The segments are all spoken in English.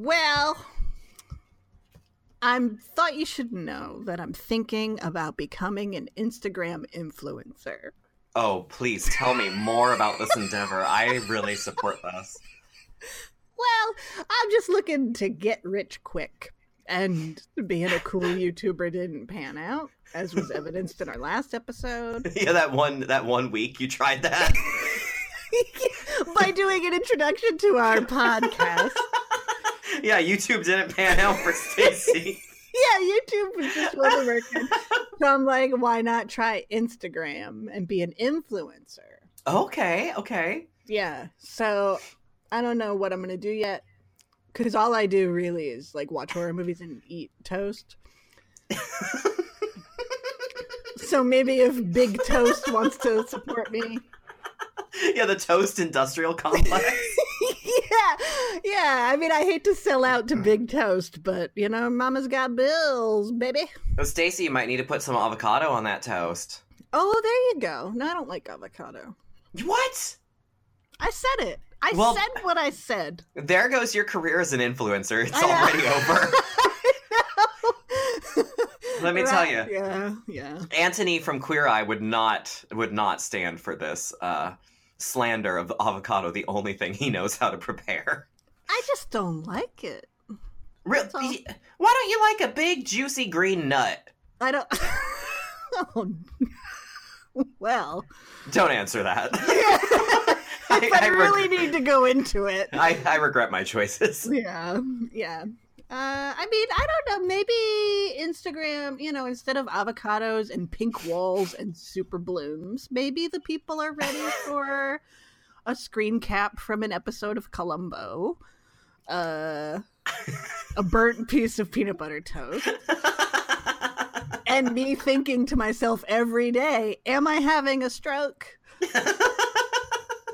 Well, I thought you should know that I'm thinking about becoming an Instagram influencer. Oh, please tell me more about this endeavor. I really support this. Well, I'm just looking to get rich quick. And being a cool YouTuber didn't pan out, as was evidenced in our last episode. Yeah, that one that one week you tried that. By doing an introduction to our podcast. yeah, YouTube didn't pan out for Stacie. yeah, YouTube was just wasn't working. So I'm like, why not try Instagram and be an influencer? Okay, okay. Yeah. So I don't know what I'm gonna do yet, because all I do really is like watch horror movies and eat toast. so maybe if Big Toast wants to support me, Yeah, the toast industrial complex. yeah, yeah. I mean, I hate to sell out to Big Toast, but you know, Mama's got bills, baby. oh, Stacie, you might need to put some avocado on that toast. Oh, there you go. No, I don't like avocado. What? I said it. I Well- said what I said. There goes your career as an influencer. It's I know. already over. Let me tell you. Yeah, yeah. Antoni from Queer Eye would not would not stand for this uh, slander of avocado. The only thing he knows how to prepare. I just don't like it. Real, why don't you like a big juicy green nut? I don't. oh. Well, Don't answer that. I, I really reg- need to go into it. I, I regret my choices. Yeah, yeah. Uh, I mean, I don't know. Maybe Instagram, you know, instead of avocados and pink walls and super blooms, maybe the people are ready for a screen cap from an episode of Columbo, uh, a burnt piece of peanut butter toast, and me thinking to myself every day, "Am I having a stroke?"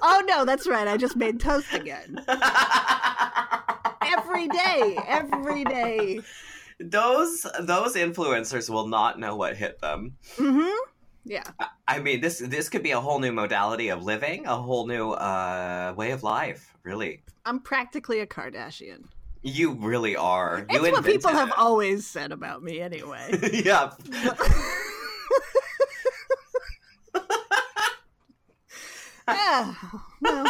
oh no, that's right. I just made toast again. Every day, every day. those those influencers will not know what hit them. Mm-hmm. Yeah. I mean, this this could be a whole new modality of living, a whole new uh, way of life. Really, I'm practically a Kardashian. you really are. It's you what people invented have always said about me anyway. yeah. yeah. Well,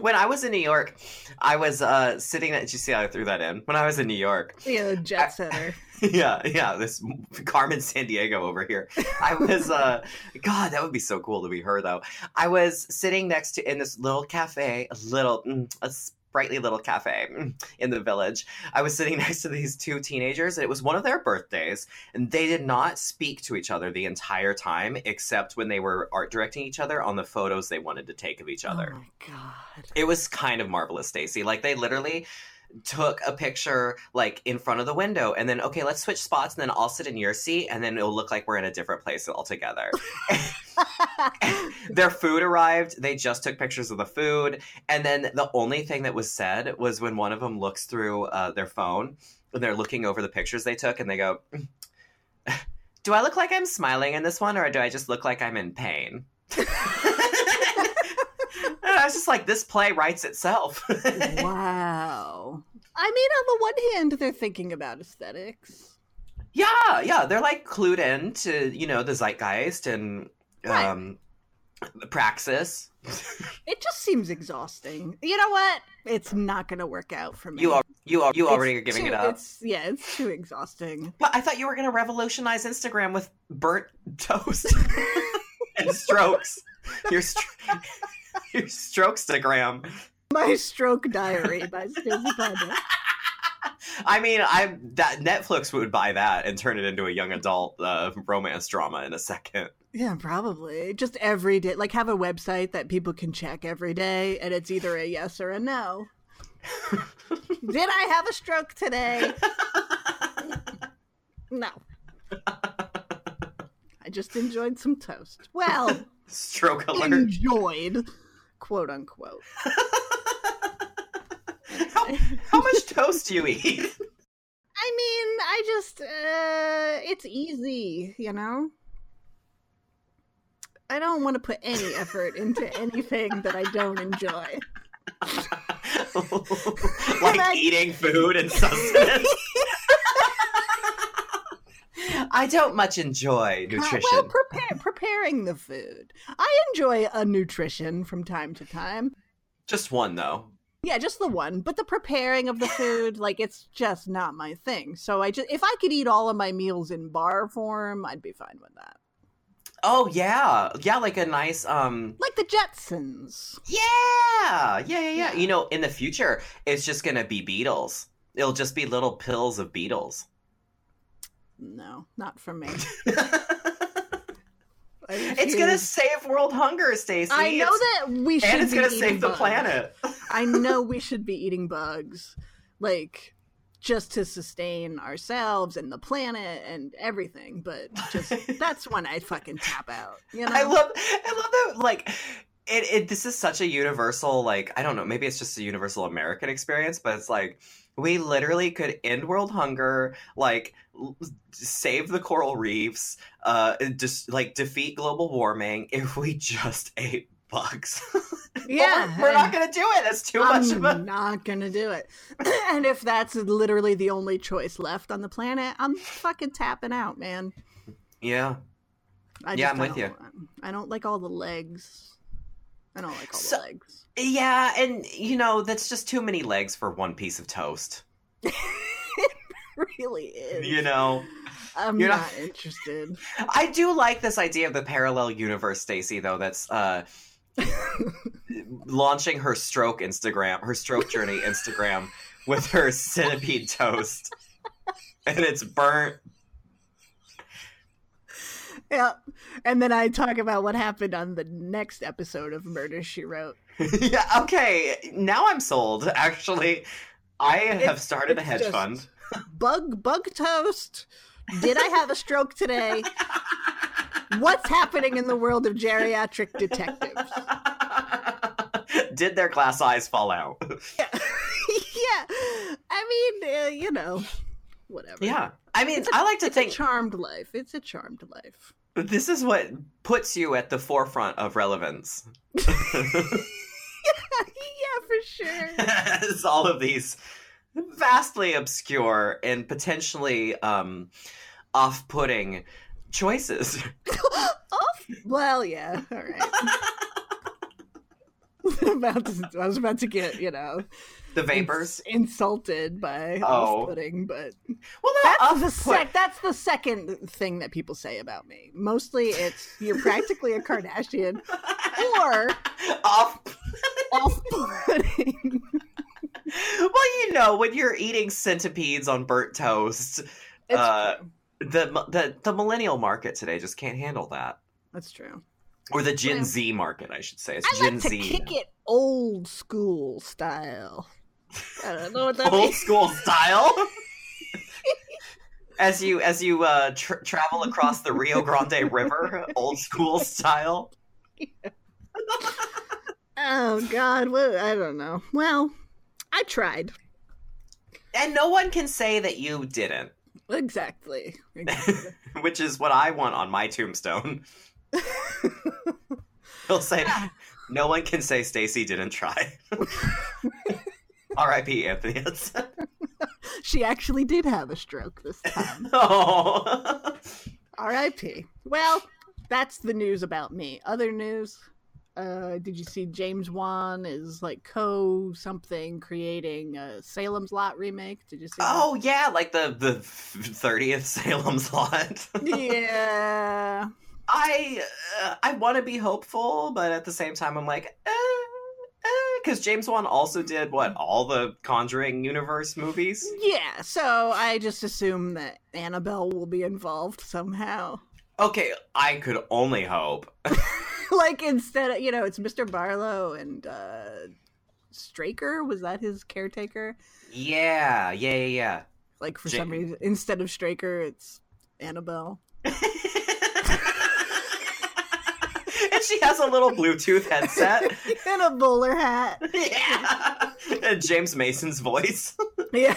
When I was in New York, I was uh, sitting. At, did you see how I threw that in? When I was in New York, yeah, jet setter. yeah, yeah, this Carmen Sandiego over here. I was, uh, God, that would be so cool to be her though. I was sitting next to in this little cafe, a little, mm, a sprightly little cafe in the village. I was sitting next to these two teenagers, and it was one of their birthdays, and they did not speak to each other the entire time, except when they were art directing each other on the photos they wanted to take of each other. Oh my god. It was kind of marvelous, Stacie. Like they literally took a picture like in front of the window and then okay, let's switch spots and then I'll sit in your seat and then it'll look like we're in a different place altogether. Their food arrived, they just took pictures of the food and then the only thing that was said was when one of them looks through uh, their phone and they're looking over the pictures they took and they go do I look like I'm smiling in this one or do I just look like I'm in pain? And I was just like, this play writes itself. wow. I mean, on the one hand, they're thinking about aesthetics. yeah, yeah, they're like clued in to you know the zeitgeist and Right. um, praxis. It just seems exhausting. You know what? It's not going to work out for me. You are you are you It's already are giving too- it up. It's yeah, it's too exhausting. But I thought you were going to revolutionize Instagram with burnt toast and strokes. Your str- your strokestagram. My stroke diary by Stacie Ponder. I mean, I that Netflix would buy that and turn it into a young adult uh, romance drama in a second. Yeah, probably. Just every day. Like, have a website that people can check every day, and it's either a yes or a no. Did I have a stroke today? No. I just enjoyed some toast. Well, Stroke alert. enjoyed, quote unquote. how, how much toast do you eat? I mean, I just, uh, it's easy, you know? I don't want to put any effort into anything that I don't enjoy. like I- eating food and sustenance. I don't much enjoy Uh, nutrition. Well, preparing the food. I enjoy a nutrition from time to time. Just one though. Yeah, just the one. But the preparing of the food, like, it's just not my thing. So I just, if I could eat all of my meals in bar form, I'd be fine with that. Oh yeah, yeah, like a nice um. Like the Jetsons. Yeah, yeah, yeah, yeah. Yeah. You know, in the future, it's just gonna be beetles. It'll just be little pills of beetles. No, not for me. it's gonna save world hunger, Stacie. I know It's- that we should and it's gonna eating save the planet. I know we should be eating bugs, like just to sustain ourselves and the planet and everything. But just that's when I fucking tap out. You know, I love, I love that. Like, it, it. This is such a universal. Like, I don't know. Maybe it's just a universal American experience, but it's like we literally could end world hunger, like l- save the coral reefs, uh, just like defeat global warming if we just ate bugs. Yeah, we're, we're not gonna do it. That's too I'm much of a. not gonna do it. and if that's literally the only choice left on the planet, I'm fucking tapping out, man. Yeah. I yeah, I'm with don't- I don't like all the legs. I don't like all So- the legs. Yeah, and you know that's just too many legs for one piece of toast. Really is. You know. I'm you're not, not- interested. I do like this idea of the parallel universe, Stacie, though, that's uh launching her stroke Instagram, her stroke journey Instagram with her centipede toast. And it's burnt. Yeah. And then I talk about what happened on the next episode of Murder She Wrote. yeah, okay. Now I'm sold, actually. I have It's- started a hedge just- fund. Bug bug toast. Did I have a stroke today? What's happening in the world of geriatric detectives? Did their glass eyes fall out? yeah. I mean, uh, you know, whatever. yeah. I mean, It's a- I like to It's think a charmed life. It's a charmed life. this is what puts you at the forefront of relevance. yeah, for sure. as all of these vastly obscure and potentially um, off-putting choices. Off. Well, yeah. All right. about to, I was about to get, you know, The vapors. ins- insulted by Oh. off-putting, but Well, that's the sec- That's the second thing that people say about me. Mostly, it's you're practically a Kardashian or off. off-putting. You know, when you're eating centipedes on burnt toast, Uh, the the the millennial market today just can't handle that. That's true. Or the Gen Z market, I should say. It's I Gen like to Z. kick it old school style. I don't know what that old means. school style. as you as you uh, tr- travel across the Rio Grande River, old school style. Oh God, what? I don't know. Well, I tried. And no one can say that you didn't, Exactly. exactly. which is what I want on my tombstone. He'll say, "No one can say Stacie didn't try." R.I.P. Anthony she actually did have a stroke this time. oh. R.I.P. Well, that's the news about me. Other news. Uh, did you see James Wan is like co something creating a Salem's Lot remake? Did you see? that? oh yeah, like the the thirtieth Salem's Lot. yeah. I uh, I want to be hopeful, but at the same time, I'm like, because James Wan also did what all the Conjuring universe movies. Yeah, so I just assume that Annabelle will be involved somehow. Okay, I could only hope. like instead of you know, it's Mr. Barlow and uh Straker, was that his caretaker? Yeah, yeah, yeah, yeah. Like for Ja- some reason instead of Straker it's Annabelle. and she has a little Bluetooth headset. and a bowler hat. yeah. And James Mason's voice. Yeah.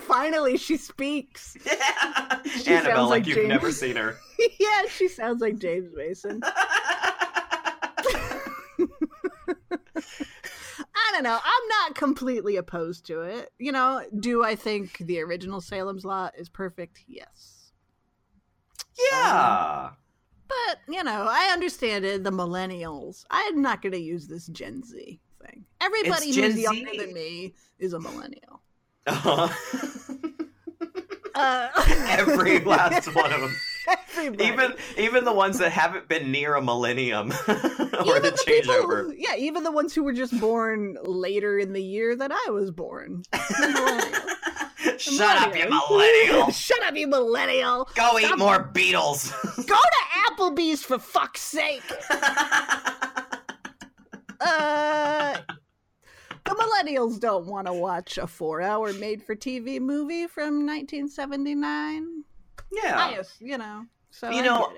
Finally she speaks. yeah. She Annabelle, like, like you've James. never seen her. yeah, she sounds like James Mason. I don't know. I'm not completely opposed to it. You know, do I think the original Salem's Lot is perfect? Yes. yeah. But, you know, I understand it. The millennials. I'm not going to use this Gen Z thing. Everybody It's who's Gen younger than me is a millennial. Uh-huh. Uh, Every last one of them. Everybody. Even even the ones that haven't been near a millennium or Even the the people- changeover. yeah, even the ones who were just born later in the year that I was born. Shut up, you millennial. Shut up, you millennial. Go eat Stop- more beetles. Go to Applebee's for fuck's sake. Uh, the millennials don't want to watch a four-hour made-for-TV movie from 1979. Yeah. I, you know. So You I know.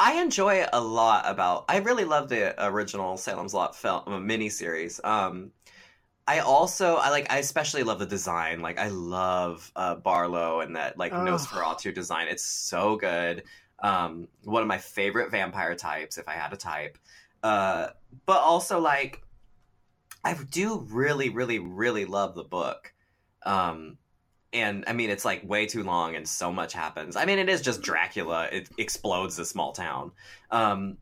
I enjoy a lot about. I really love the original Salem's Lot film miniseries. Um, I also I like I especially love the design. Like I love uh, Barlow and that like Ugh. Nosferatu design. It's so good. Um, one of my favorite vampire types, if I had a type. Uh, but also like I do really, really, really love the book. Um, and I mean, it's like way too long and so much happens. I mean, it is just Dracula. It explodes a small town. Um,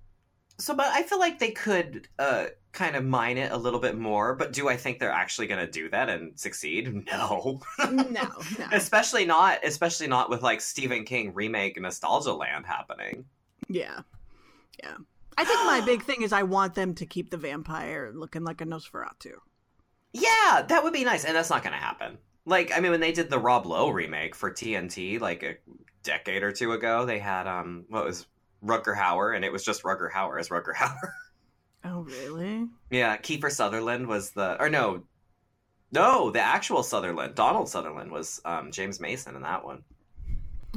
so, but I feel like they could uh, kind of mine it a little bit more. But do I think they're actually going to do that and succeed? No, No, no. especially not. Especially not with like Stephen King remake Nostalgia Land happening. Yeah. Yeah. I think my big thing is I want them to keep the vampire looking like a Nosferatu. Yeah, that would be nice, and that's not going to happen. Like, I mean, when they did the Rob Lowe remake for TNT, like a decade or two ago, they had um, what was Rutger Hauer, and it was just Rutger Hauer as Rutger Hauer. Oh, really? yeah, Kiefer Sutherland was the, or no, no, the actual Sutherland, Donald Sutherland was um, James Mason in that one.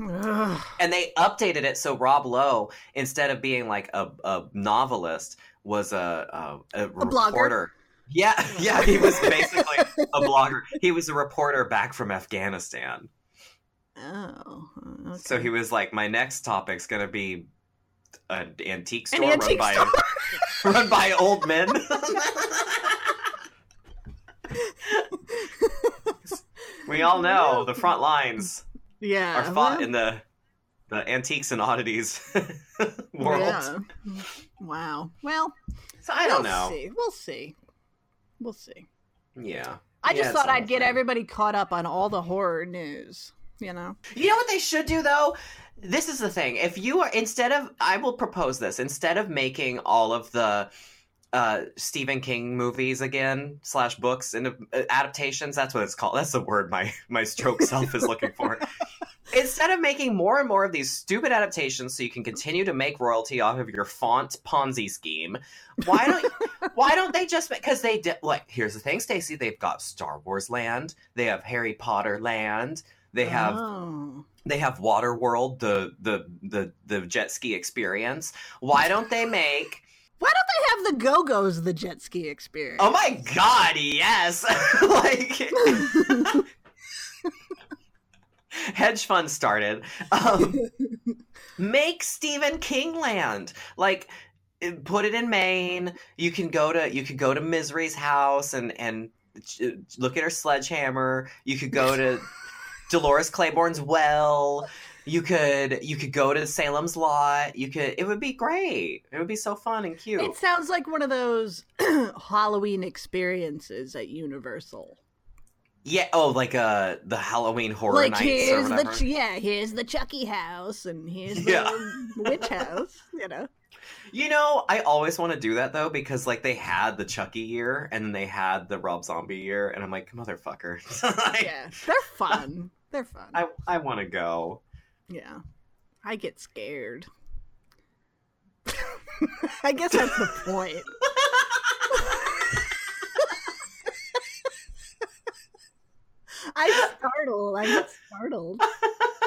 Ugh. And they updated it so Rob Lowe, instead of being like a, a novelist, was a a, a, blogger? reporter. Yeah, yeah, he was basically a blogger. He was a reporter back from Afghanistan. Oh. Okay. So he was like, my next topic's gonna be an antique An store antique run store. by run by old men. we all know the front lines yeah. are fought well, in the the antiques and oddities world. yeah. Wow. Well, So I don't we'll know. See. We'll see. We'll see. Yeah. I just it's thought I'd get everybody caught up on all the horror news. You know. You know what they should do though? This is the thing. If you are instead of I will propose this, instead of making all of the uh Stephen King movies again slash books and uh, adaptations, that's what it's called. That's the word my my stroke self is looking for. Instead of making more and more of these stupid adaptations so you can continue to make royalty off of your font Ponzi scheme, why don't why don't they just because they did like here's the thing, Stacie, they've got Star Wars land, they have Harry Potter land, they have Oh. they have Waterworld, the the the the jet ski experience. Why don't they make? Why don't they have the Go Go's the jet ski oh experience? Oh my god, yes! like hedge fund started. Um, make Stephen King land. Like eh, put it in Maine. You can go to you could go to Misery's house and and look at her sledgehammer. You could go to Dolores Claiborne's well. You could you could go to Salem's lot. You could it would be great. It would be so fun and cute. It sounds like one of those Halloween experiences at Universal. Yeah. Oh, like uh the Halloween horror like nights or here's the whatever. ch- yeah, here's the Chucky house and here's the Yeah. witch house. You know, You know, I always want to do that though because like they had the Chucky year and then they had the Rob Zombie year, and I'm like, motherfucker. Like, yeah, they're fun. They're fun. I I want to go. yeah, I get scared. I guess that's the point. I startle. I get startled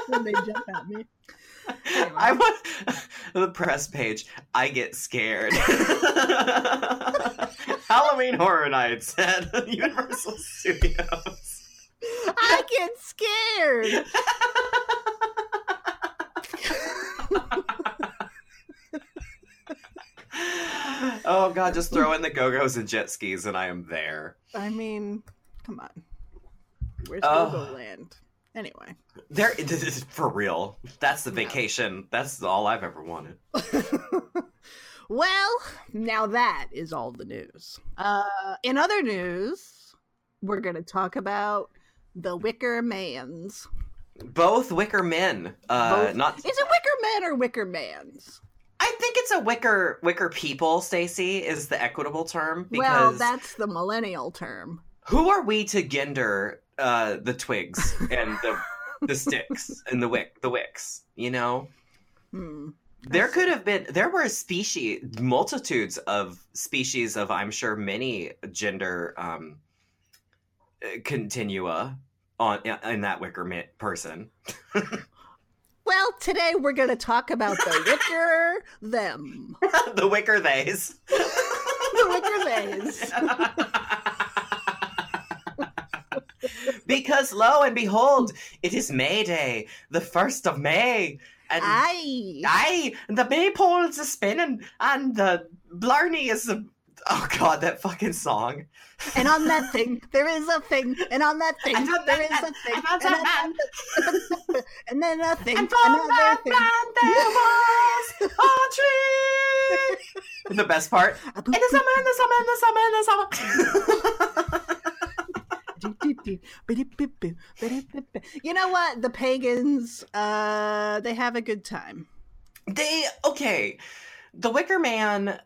when they jump at me. Anyway. I want the press page. I get scared. Halloween Horror Nights at Universal Studios. I get scared. oh god, just throw in the go-go's and jet skis and I am there. I mean, come on. Where's. Go-Go Land? Anyway. There this is for real. That's the vacation. That's all I've ever wanted. well, now that is all the news. Uh, in other news, we're going to talk about the Wicker Mans. Both Wicker Men. Uh Both- not Is it Wicker Men or Wicker Mans? I think it's a wicker wicker people, Stacie, is the equitable term because Well, that's the millennial term. who are we to gender uh the twigs and the the sticks and the wick the wicks, you know? Hmm. There could have been there were species multitudes of species of I'm sure many gender um uh, continua on in that wicker person. Well, today we're going to talk about the Wicker them. the wicker theys. The Wicker theys. Because lo and behold, it is May Day, the first of May, and Aye. aye, the maypoles are spinning, and the blarney is a oh god, that fucking song. And on that thing, there is a thing. And on that thing, And on there that- is a thing. and on And, that on that- and then a thing. And from another that thing. land there was a tree. And the best part, in the summer, in the summer, in the summer, in the summer. You know what? The pagans, uh, they have a good time. they okay the wicker man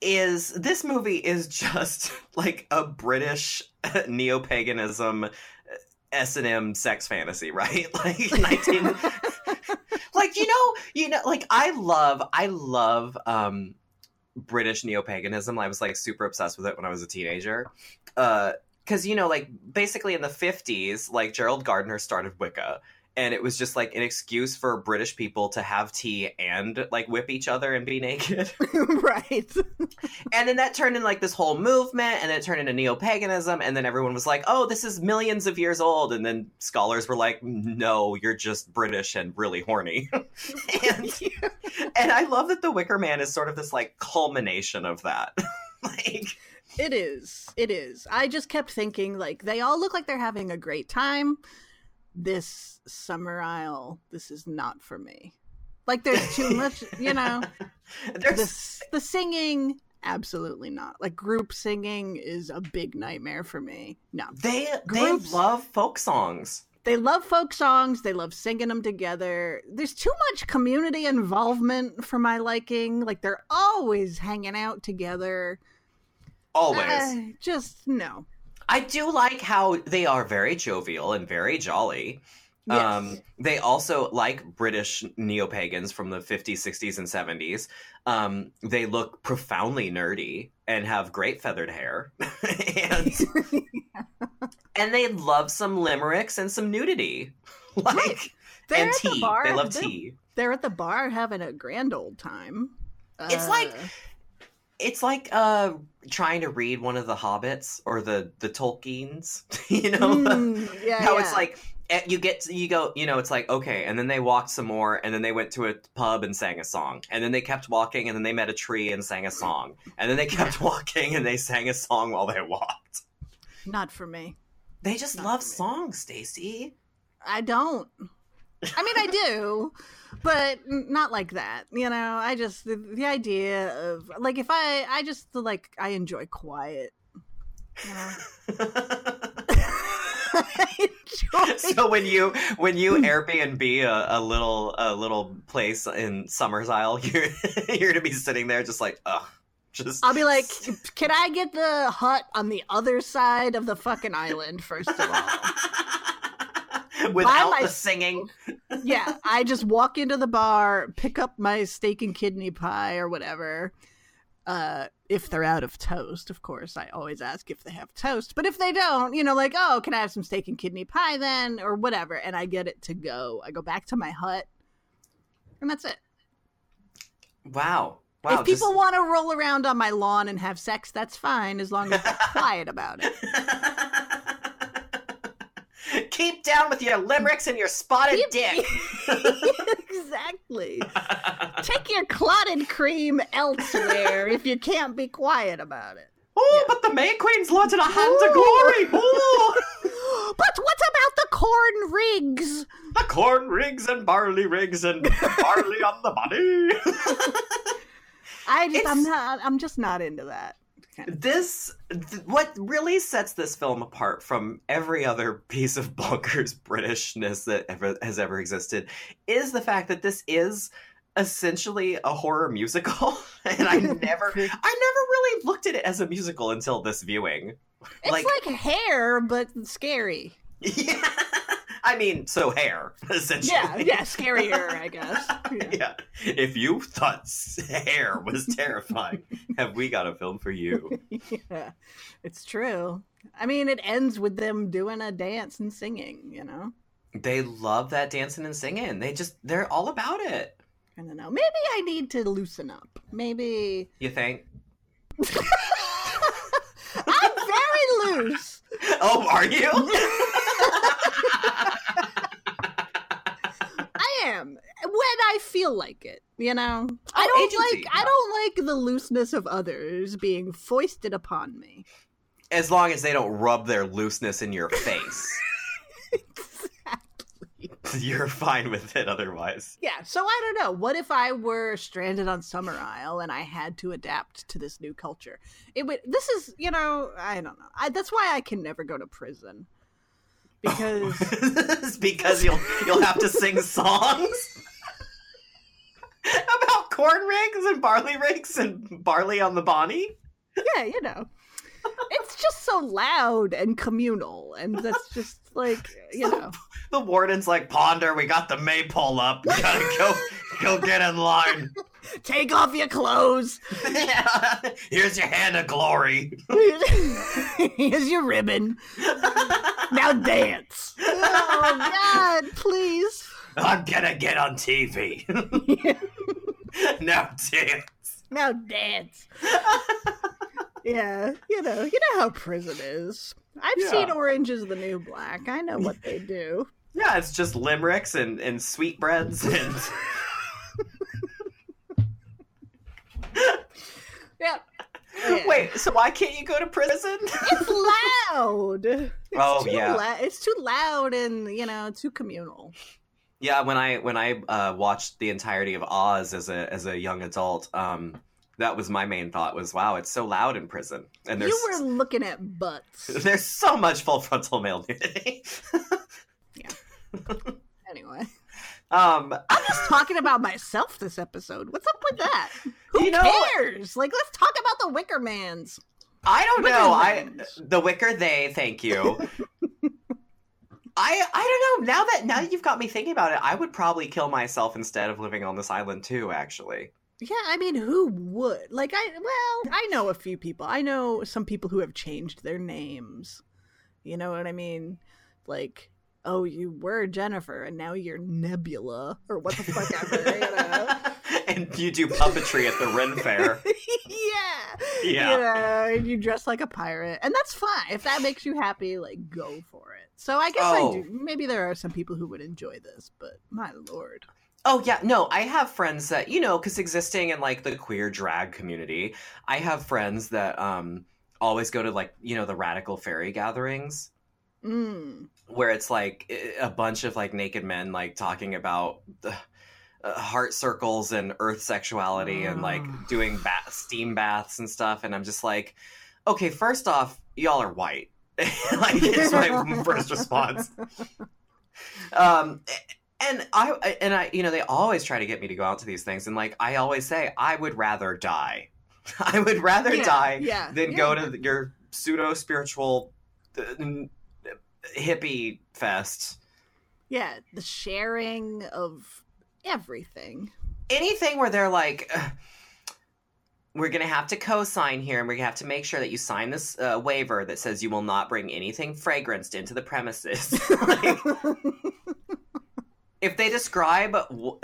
is this movie is just like a british neo-paganism uh, s&m sex fantasy right like 19 like you know you know like i love i love um british neo-paganism i was like super obsessed with it when i was a teenager uh because you know like basically in the 50s like gerald gardner started wicca and it was just like an excuse for british people to have tea and like whip each other and be naked. Right. and then that turned into like this whole movement and then it turned into neo-paganism and then everyone was like oh this is millions of years old. And then scholars were like no you're just british and really horny. And, and i love that the wicker man is sort of this like culmination of that. Like It is. It is. I just kept thinking, like, they all look like they're having a great time. This Summer Isle, this is not for me. Like, there's too much, you know. there's The, the singing, absolutely not. Like, group singing is a big nightmare for me. No. they they love folk songs They love folk songs. They love singing them together. There's too much community involvement for my liking. Like, they're always hanging out together. Always Uh, just no. I do like how they are very jovial and very jolly. Yes. Um, they also, like British neo pagans from the 50s, 60s, and 70s, um, they look profoundly nerdy and have great feathered hair. and, and they love some limericks and some nudity. Like, Right. They're and at the tea. bar- they love they're- tea. They're at the bar having a grand old time. It's Uh, like It's like uh, trying to read one of the Hobbits or the, the Tolkiens, you know? mm, yeah, how yeah. it's like eh, you get you go you know it's like okay and then they walked some more and then they went to a pub and sang a song and then they kept walking and then they met a tree and sang a song and then they kept walking and they sang a song while they walked not for me. they just Not love songs stacie I don't. I mean, I do, but not like that. You know, I just the, the idea of like if I I just like I enjoy quiet. You know, I enjoy. so when you when you airbnb a, a little a little place in summers isle you're you're gonna be sitting there just like ugh just I'll be like, can I get the hut on the other side of the fucking island first of all? without my- the singing. yeah, I just walk into the bar, pick up my steak and kidney pie or whatever. Uh, if they're out of toast, of course, I always ask if they have toast. But if they don't, you know, like, oh, can I have some steak and kidney pie then, or whatever, and I get it to go. I go back to my hut, and that's it. Wow. Wow. if people just- want to roll around on my lawn and have sex, that's fine, as long as they're quiet about it. Keep down with your limericks and your spotted Keep- dick. exactly. Take your clotted cream elsewhere if you can't be quiet about it. Oh, but the May Queen's launching a hand to glory. Oh, But what about the corn rigs? the corn rigs and barley rigs and barley on the body. I just, I'm not. I'm just not into that. This, th- what really sets this film apart from every other piece of bonkers Britishness that ever has ever existed, is the fact that this is essentially a horror musical, and I never, I never really looked at it as a musical until this viewing. It's Like- like, hair, but scary. Yeah. I mean, so hair, essentially. Yeah, yeah, scarier, I guess. Yeah. yeah. If you thought hair was terrifying, have we got a film for you? yeah, it's true. I mean, it ends with them doing a dance and singing. You know, They love that dancing and singing. They just, they're all about it. I don't know. Maybe I need to loosen up. Maybe You think? I'm very loose. Oh, are you? I am when I feel like it. You know, I Oh, don't agency. like I don't like the looseness of others being foisted upon me. as long as they don't rub their looseness in your face, exactly. you're fine with it otherwise. Yeah, so I don't know. What if I were stranded on Summer Isle and I had to adapt to this new culture? It would. This is, you know, I don't know. I, that's why I can never go to prison because because you'll you'll have to sing songs about corn rigs and barley rigs and barley on the bonny. yeah, you know, it's just so loud and communal, and that's just like you know. The warden's like, Ponder, we got the maypole up. We gotta go go get in line. Take off your clothes. yeah. Here's your hand of glory. Here's your ribbon. Now dance. Oh God, please. I'm gonna get on TV. now dance. Now dance. Yeah, you know, you know how prison is. I've Yeah. seen Orange is the New Black. I know what they do. Yeah, it's just limericks and, and sweetbreads and Yeah. Yeah. Wait, so why can't you go to prison? It's loud. It's Oh, too yeah. lou- it's too loud and you know too communal. Yeah, when I when I uh, watched the entirety of Oz as a as a young adult, um, that was my main thought was, wow, it's so loud in prison, and there's You were looking at butts. there's so much full frontal male nudity. Yeah anyway, um, I'm just talking about myself this episode. What's up with that? Who You know- cares? Like, let's talk about the Wicker Mans. I don't Wicker know. I the Wicker they, thank you. I I don't know. Now that now that you've got me thinking about it, I would probably kill myself instead of living on this island too. Actually, Yeah, I mean, who would? Like, I, well, I know a few people. I know some people who have changed their names. You know what I mean? Like, oh, you were Jennifer and now you're Nebula or what the fuck ever, you know? and you do puppetry at the Ren Fair. yeah. Yeah. You know, and you dress like a pirate. And that's fine. If that makes you happy, like, go for it. So I guess Oh. I do. Oh. Maybe there are some people who would enjoy this, but my lord. Oh yeah, no, I have friends that you know, because existing in like the queer drag community, I have friends that um always go to like you know the radical faerie gatherings Mm. where it's like a bunch of like naked men like talking about the uh, heart circles and earth sexuality and like Mm. doing ba- steam baths and stuff, and I'm just like, okay, first off, y'all are white. like it's my first response. Um, and I and I, you know, they always try to get me to go out to these things, and like I always say, I would rather die. I would rather Yeah, die yeah, than yeah. go to your pseudo spiritual hippie fest Yeah, the sharing of everything. Anything where they're like, we're gonna have to co-sign here, and we're gonna have to make sure that you sign this uh, waiver that says you will not bring anything fragranced into the premises. like, if they describe w-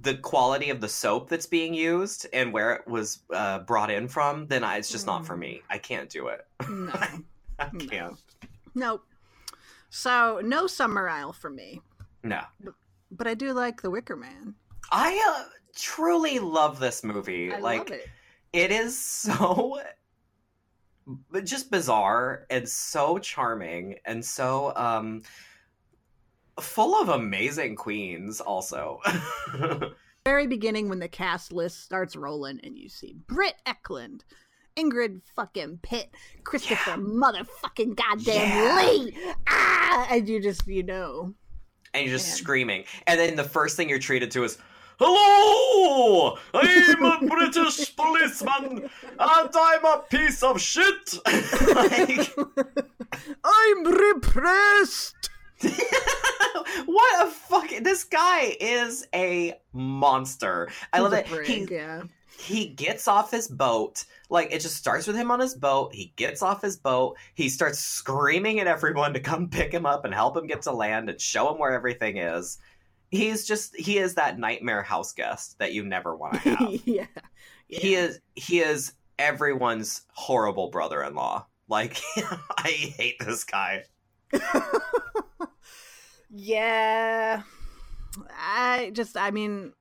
the quality of the soap that's being used and where it was uh, brought in from, then I, it's just not for me. I can't do it. no. I can't. Nope. So no Summer Isle for me, No. but I do like The Wicker Man. I uh, truly love this movie. I like love it. it is so just bizarre and so charming and so um full of amazing queens also. Very beginning when the cast list starts rolling and you see Britt Ekland, Ingrid fucking Pitt, Christopher Yeah. motherfucking goddamn Yeah. Lee. Ah, and you just you know. and you're just Man. screaming. And then the first thing you're treated to is Hello! I'm a British policeman and I'm a piece of shit! like, I'm repressed. what a fucking this guy is a monster. I love He's it. He yeah. he gets off his boat. Like it just starts with him on his boat. He gets off his boat. He starts screaming at everyone to come pick him up and help him get to land and show him where everything is. He's just he is that nightmare house guest that you never want to have. yeah. He is he is everyone's horrible brother-in-law. Like I hate this guy. Yeah. I just I mean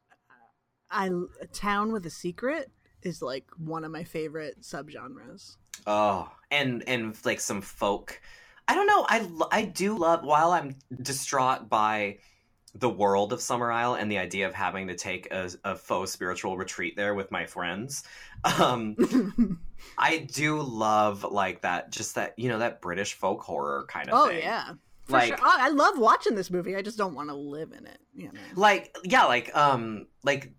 I a town with a secret is like one of my favorite subgenres. Oh, and and like some folk. I don't know. I I do love while I'm distraught by the world of Summer Isle and the idea of having to take a, a faux spiritual retreat there with my friends. Um, I do love like that, just that you know that British folk horror kind of thing. oh thing. yeah. For Like- sure. Oh, I love watching this movie. I just don't want to live in it, you know. like yeah, like um, like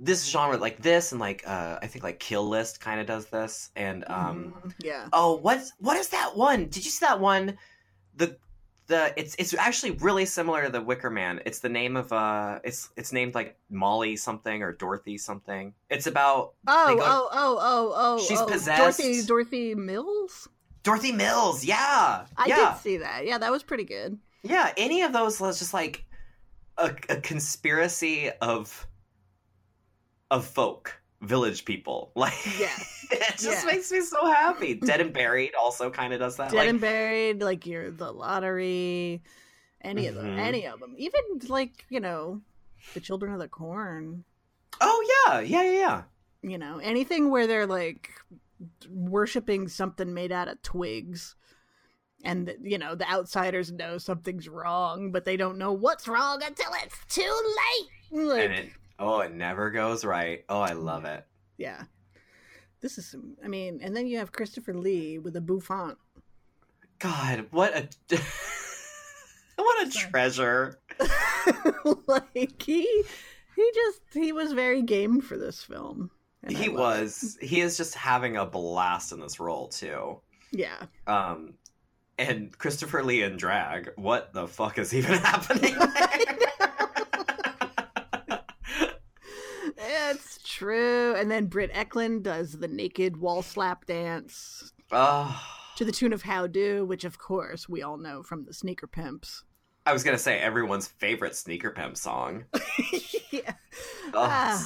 this genre, like this, and like uh, I think like Kill List kind of does this, and um. Mhm. yeah. Oh, what's what is that one? Did you see that one? The the it's it's actually really similar to the Wicker Man. It's the name of uh it's it's named like Molly something or Dorothy something. It's about Oh, go- oh, oh, oh, oh. She's oh. possessed. Dorothy Dorothy Mills? Dorothy Mills. Yeah. I yeah. did see that. Yeah, that was pretty good. Yeah, any of those was just like a, a conspiracy of of folk, village people. Like Yeah. it just Yeah. makes me so happy. Dead and Buried also kind of does that. Dead like, and Buried, like you're the lottery, any of them, mm-hmm. any of them. Even like, you know, the Children of the Corn. oh yeah, yeah, yeah, yeah. you know anything where they're like worshiping something made out of twigs. And you know the outsiders know something's wrong but they don't know what's wrong until it's too late. Like, and it oh it never goes right. Oh i love it. Yeah. This is some i mean and then you have christopher lee with a bouffant. God what a what a treasure. Like he he just he was very game for this film I he it. was he is just having a blast in this role too yeah um and christopher lee in drag what the fuck is even happening it's true and then britt ekland does the naked wall slap dance oh to the tune of How Do, which of course we all know from the Sneaker Pimps. i was gonna say everyone's favorite sneaker pimp song yeah. oh, Ah.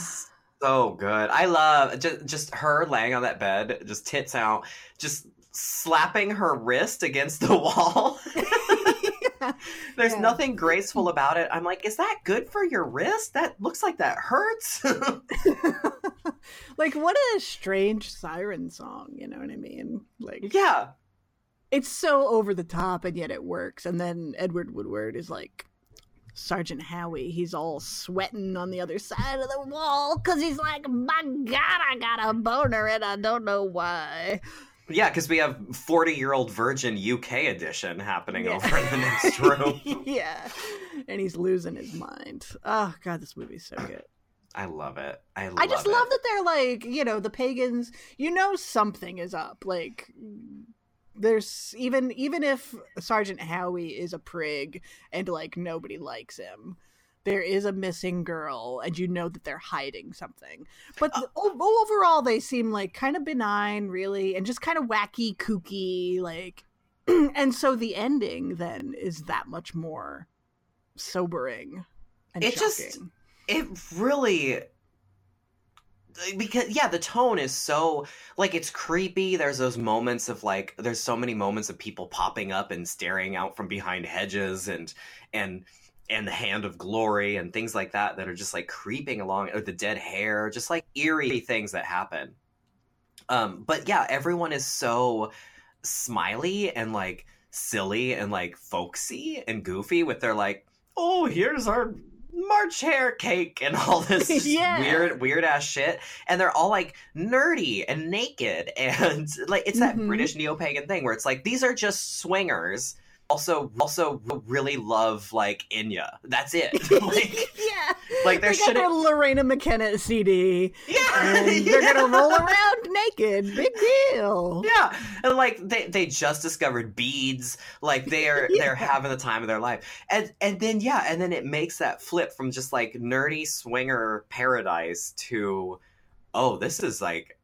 So good i love just just her laying on that bed just tits out just slapping her wrist against the wall There's Yeah. nothing graceful about it. I'm like, is that good for your wrist? That looks like that hurts. like what a strange siren song, you know what I mean? Like yeah. it's so over the top and yet it works. And then Edward Woodward is like Sergeant Howie. He's all sweating on the other side of the wall because he's like, my God, I got a boner and I don't know why. Yeah, because we have 40 year old virgin UK edition happening Yeah. over in the next room. yeah. And he's losing his mind. Oh, God, this movie's so good. I love it. I love I just it. love that they're like, you know, the pagans, you know, something is up. Like, there's even even if Sergeant Howie is a prig and like nobody likes him, there is a missing girl and you know that they're hiding something. But Uh, o- overall they seem like kind of benign really and just kind of wacky, kooky like and so the ending then is that much more sobering and It just- shocking. it really because yeah the tone is so like it's creepy. There's those moments of like there's so many moments of people popping up and staring out from behind hedges and and and the hand of glory and things like that that are just like creeping along or the dead hare just like eerie things that happen. Um but yeah everyone is so smiley and like silly and like folksy and goofy with their like oh here's our march hare cake and all this Yeah. weird weird ass shit and they're all like nerdy and naked and like it's that Mhm. british neo-pagan thing where it's like these are just swingers also also really love like Enya. That's it. like yeah. Like there they got shouldn't their Loreena McKennitt CD yeah, and they're gonna roll around naked. Big deal. Yeah, and like they they just discovered beads. Like they are Yeah. they're having the time of their life, and and then yeah, and then it makes that flip from just like nerdy swinger paradise to, oh, this is like,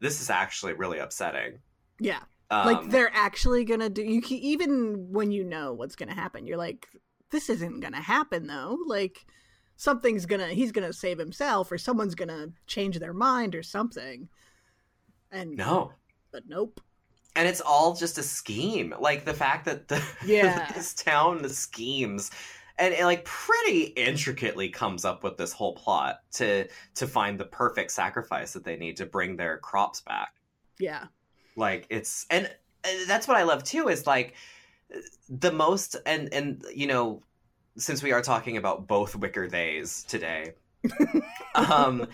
this is actually really upsetting. Yeah. Um, like they're actually gonna do you can, even when you know what's gonna happen you're like this isn't gonna happen though like something's gonna he's gonna save himself or someone's gonna change their mind or something and no, but nope and it's all just a scheme. Like the fact that the Yeah. this town the schemes. And it like pretty intricately comes up with this whole plot to to find the perfect sacrifice that they need to bring their crops back. yeah like it's and that's what i love too is like the most and and you know since we are talking about both wicker days today um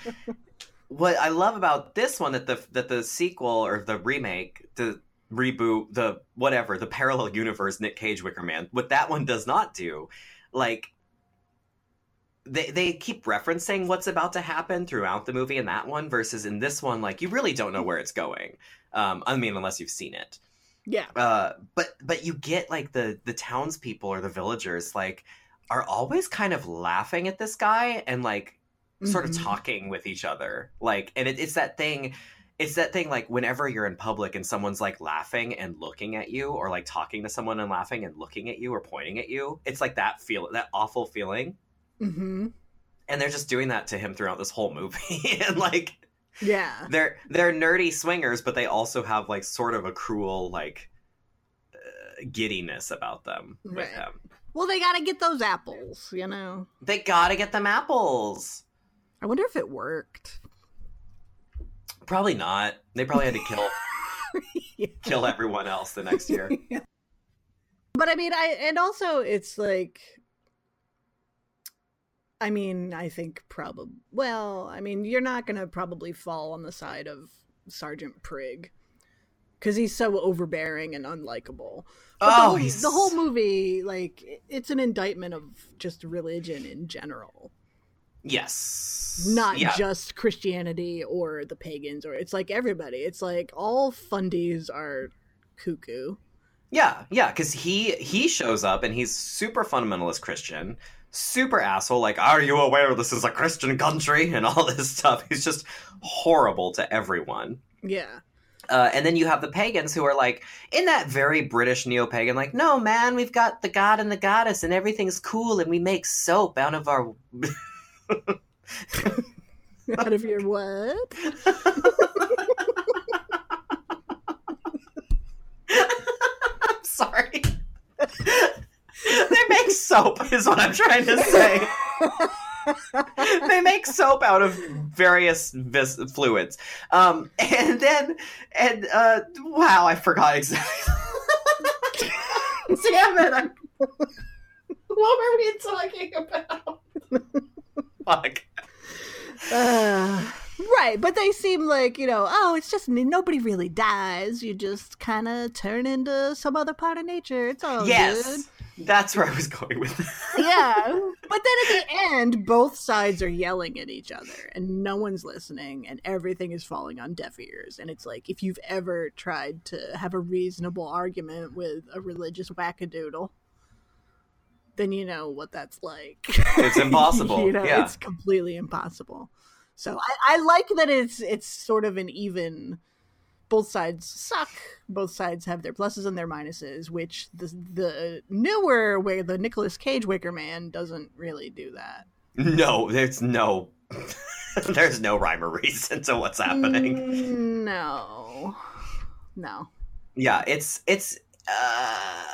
what i love about this one that the that the sequel or the remake the reboot the whatever the parallel universe nick cage wicker man what that one does not do like they they keep referencing what's about to happen throughout the movie in that one versus in this one like you really don't know where it's going um i mean unless you've seen it. Yeah. Uh but but you get like the the townspeople or the villagers like are always kind of laughing at this guy and like sort of Mhm. talking with each other like and it, it's that thing it's that thing like whenever you're in public and someone's like laughing and looking at you or like talking to someone and laughing and looking at you or pointing at you it's like that feel that awful feeling Mhm. and they're just doing that to him throughout this whole movie and like yeah they're they're nerdy swingers but they also have like sort of a cruel like uh, giddiness about them with Right. him well they gotta get those apples you know? They gotta get them apples. I wonder if it worked. Probably not. They probably had to kill Yeah. kill everyone else the next year. But I mean, I and also it's like, I mean, I think probably. Well, I mean, you're not gonna probably fall on the side of Sergeant Prig because he's so overbearing and unlikable. But the, oh whole, he's the whole movie, like, it's an indictment of just religion in general, yes not yeah just Christianity or the pagans, or it's like everybody. It's like all fundies are cuckoo. yeah yeah because he he shows up and he's super fundamentalist christian super asshole like are you aware this is a christian country and all this stuff he's just horrible to everyone Yeah. Uh, and then you have the pagans who are like in that very British neo-pagan, like, no man, we've got the god and the goddess, and everything's cool, and we make soap out of our. Out of your what? I'm sorry. they make soap, is what I'm trying to say. they make soap out of various vis- fluids, um, and then and uh, wow, I forgot exactly. Damn it! I'm... What were we talking about? Fuck. Uh, right, but they seem like, you know, oh, it's just nobody really dies. You just kind of turn into some other part of nature. It's all yes, that's where I was going with. Good. Yeah. But then at the end, both sides are yelling at each other and no one's listening and everything is falling on deaf ears. And it's like if you've ever tried to have a reasonable argument with a religious wackadoodle, then you know what that's like. It's impossible. you know, yeah. it's completely impossible. So I, I like that it's it's sort of an even both sides suck. Both sides have their pluses and their minuses, which the the newer where the Nicolas Cage Wicker Man doesn't really do that. No, there's no there's no rhyme or reason to what's happening. Mm, No, no. Yeah, it's it's uh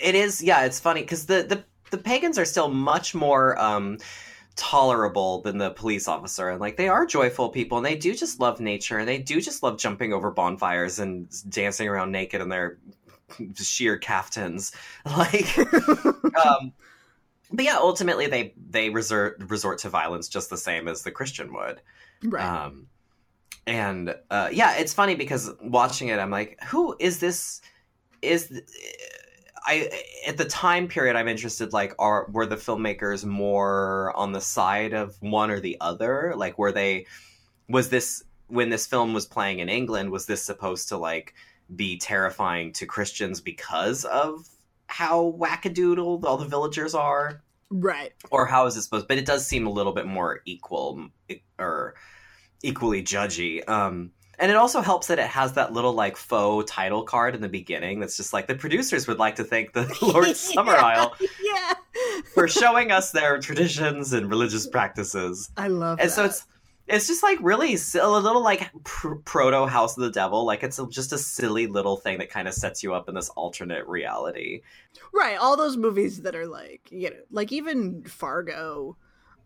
it is yeah, it's funny cuz the the the pagans are still much more um tolerable than the police officer and like they are joyful people and they do just love nature and they do just love jumping over bonfires and dancing around naked in their sheer caftans like um but yeah ultimately they they resort resort to violence just the same as the christian would Right. um, and uh, yeah, it's funny because watching it, I'm like, who is this? Is I at the time period I'm interested? Like, are were the filmmakers more on the side of one or the other? Like, were they? Was this when this film was playing in England? Was this supposed to like be terrifying to Christians because of how wackadoodle all the villagers are? right. or how is it supposed but it does seem a little bit more equal or equally judgy um and it also helps that it has that little like faux title card in the beginning that's just like the producers would like to thank the lord Summerisle Yeah. for showing us their traditions and religious practices. I love and so it's it's just like really a little like pr- proto house of the devil. Like it's a, just a silly little thing that kind of sets you up in this alternate reality. Right. All those movies that are like, you know, like even Fargo,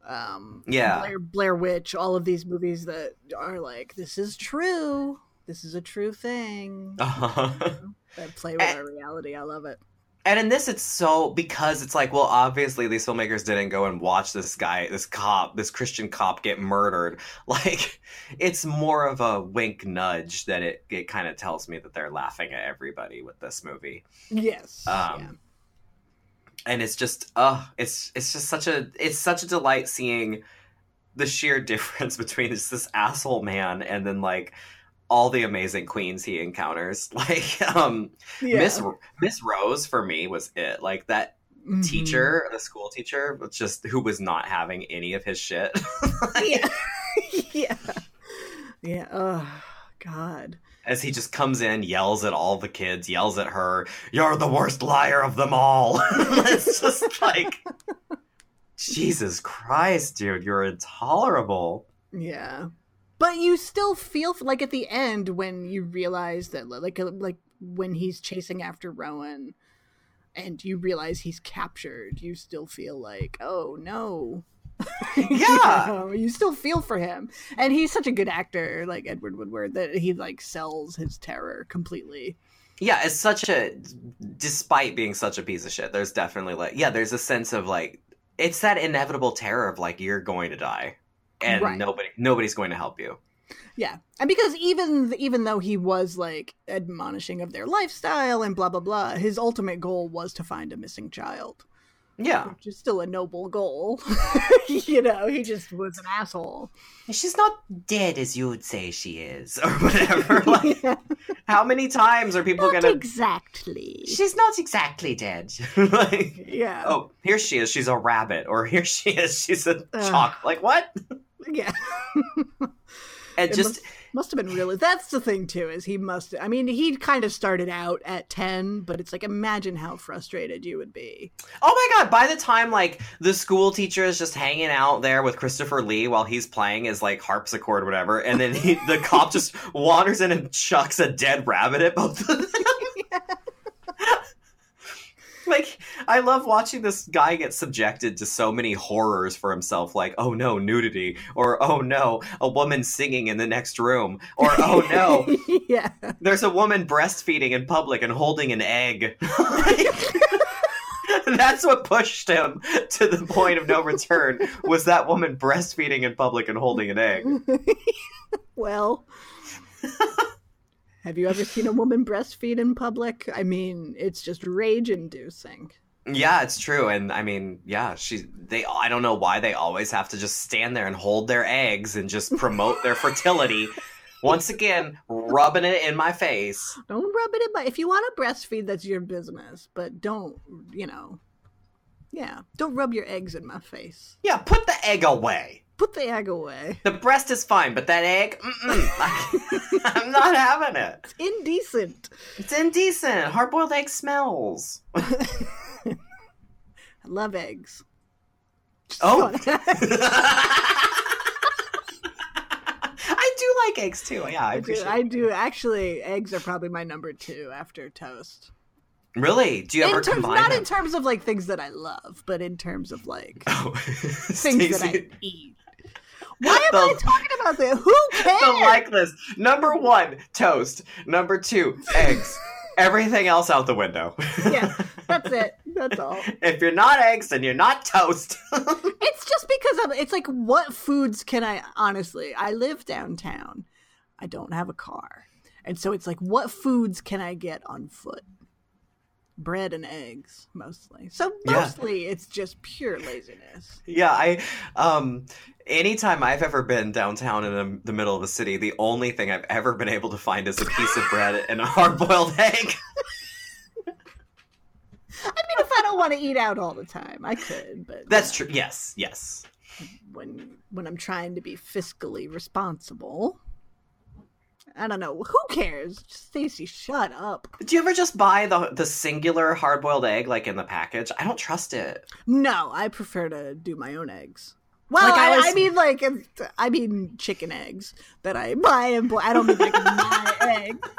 um, Yeah. Blair, Blair Witch, all of these movies that are like, this is true. This is a true thing. That play with And- our reality. I love it. And in this, it's so because it's like, well, obviously these filmmakers didn't go and watch this guy, this cop, this Christian cop get murdered. Like, it's more of a wink nudge that it it kind of tells me that they're laughing at everybody with this movie. Yes. Um, yeah. And it's just, uh, it's it's just such a it's such a delight seeing the sheer difference between just this asshole man and then like all the amazing queens he encounters. Like, um, Yeah. Miss Miss Rose for me was it. Like that Mhm. teacher, the school teacher, was just who was not having any of his shit. yeah. yeah. Yeah. Oh, God. As he just comes in, yells at all the kids, yells at her, "You're the worst liar of them all." it's just like, Jesus Christ, dude, you're intolerable. Yeah. But you still feel like at the end when you realize that like uh, like when he's chasing after Rowan and you realize he's captured, you still feel like, "Oh no." Yeah. you, know, you still feel for him. And he's such a good actor like Edward Woodward that he like sells his terror completely. Yeah, it's such a, despite being such a piece of shit, there's definitely like, yeah, there's a sense of like, it's that inevitable terror of like you're going to die, and Right. nobody, nobody's going to help you. Yeah, and because even even though he was like admonishing of their lifestyle and blah blah blah, his ultimate goal was to find a missing child, Yeah, which is still a noble goal. you know, he just was an asshole. she's not dead as you would say she is, or whatever. like, how many times are people Not gonna? exactly. She's not exactly dead. like, Yeah. oh, here she is. She's a rabbit, or here she is. She's a Ugh. chalk. Like what? Yeah. And It just must, must have been really. That's the thing too. Is he must? I mean, he kind of started out at ten, but it's like imagine how frustrated you would be. Oh my god, by the time like the school teacher is just hanging out there with Christopher Lee while he's playing his like harpsichord whatever, and then he, the cop just wanders in and chucks a dead rabbit at both of them. like I love watching this guy get subjected to so many horrors for himself, like, oh no, nudity, or oh no, a woman singing in the next room, or oh no, yeah. there's a woman breastfeeding in public and holding an egg. That's what pushed him to the point of no return. Was that woman breastfeeding in public and holding an egg? well, have you ever seen a woman breastfeed in public? I mean, it's just rage inducing. Yeah, it's true, and I mean, yeah, she. They. I don't know why they always have to just stand there and hold their eggs and just promote their fertility. Once again, rubbing it in my face. Don't rub it in my. If you want to breastfeed, that's your business. But don't, you know. Yeah, don't rub your eggs in my face. Yeah, put the egg away. Put the egg away. The breast is fine, but that egg, mm-mm. I'm not having it. It's indecent. It's indecent. Hard boiled egg smells. I love eggs. Oh. I do like eggs too. Yeah, I I do, appreciate. I do. Actually, eggs are probably my number two after toast. Really? Do you ever in terms, combine not them? in terms of like things that I love, but in terms of like Oh, things that I eat. Why am The- I talking about that? Who cares? the like list. Number one, toast. Number two, eggs. Everything else out the window. Yeah. That's it. That's all. if you're not eggs, then you're not toast. It's just because of it's like what foods can I honestly? I live downtown. I don't have a car. And so it's like what foods can I get on foot? Bread and eggs mostly. So Yeah. mostly it's just pure laziness. yeah, I um anytime I've ever been downtown in the, the middle of the city, the only thing I've ever been able to find is a piece of bread and a hard boiled egg. I mean if I don't want to eat out all the time, I could, but That's true. Yes, yes. when when I'm trying to be fiscally responsible. I don't know. Who cares? Stacie, shut up. Do you ever just buy the the singular hard boiled egg like in the package? I don't trust it. No, I prefer to do my own eggs. Well, Like, I I, was- I mean, like, I mean, chicken eggs that I buy and. I don't mean like my egg.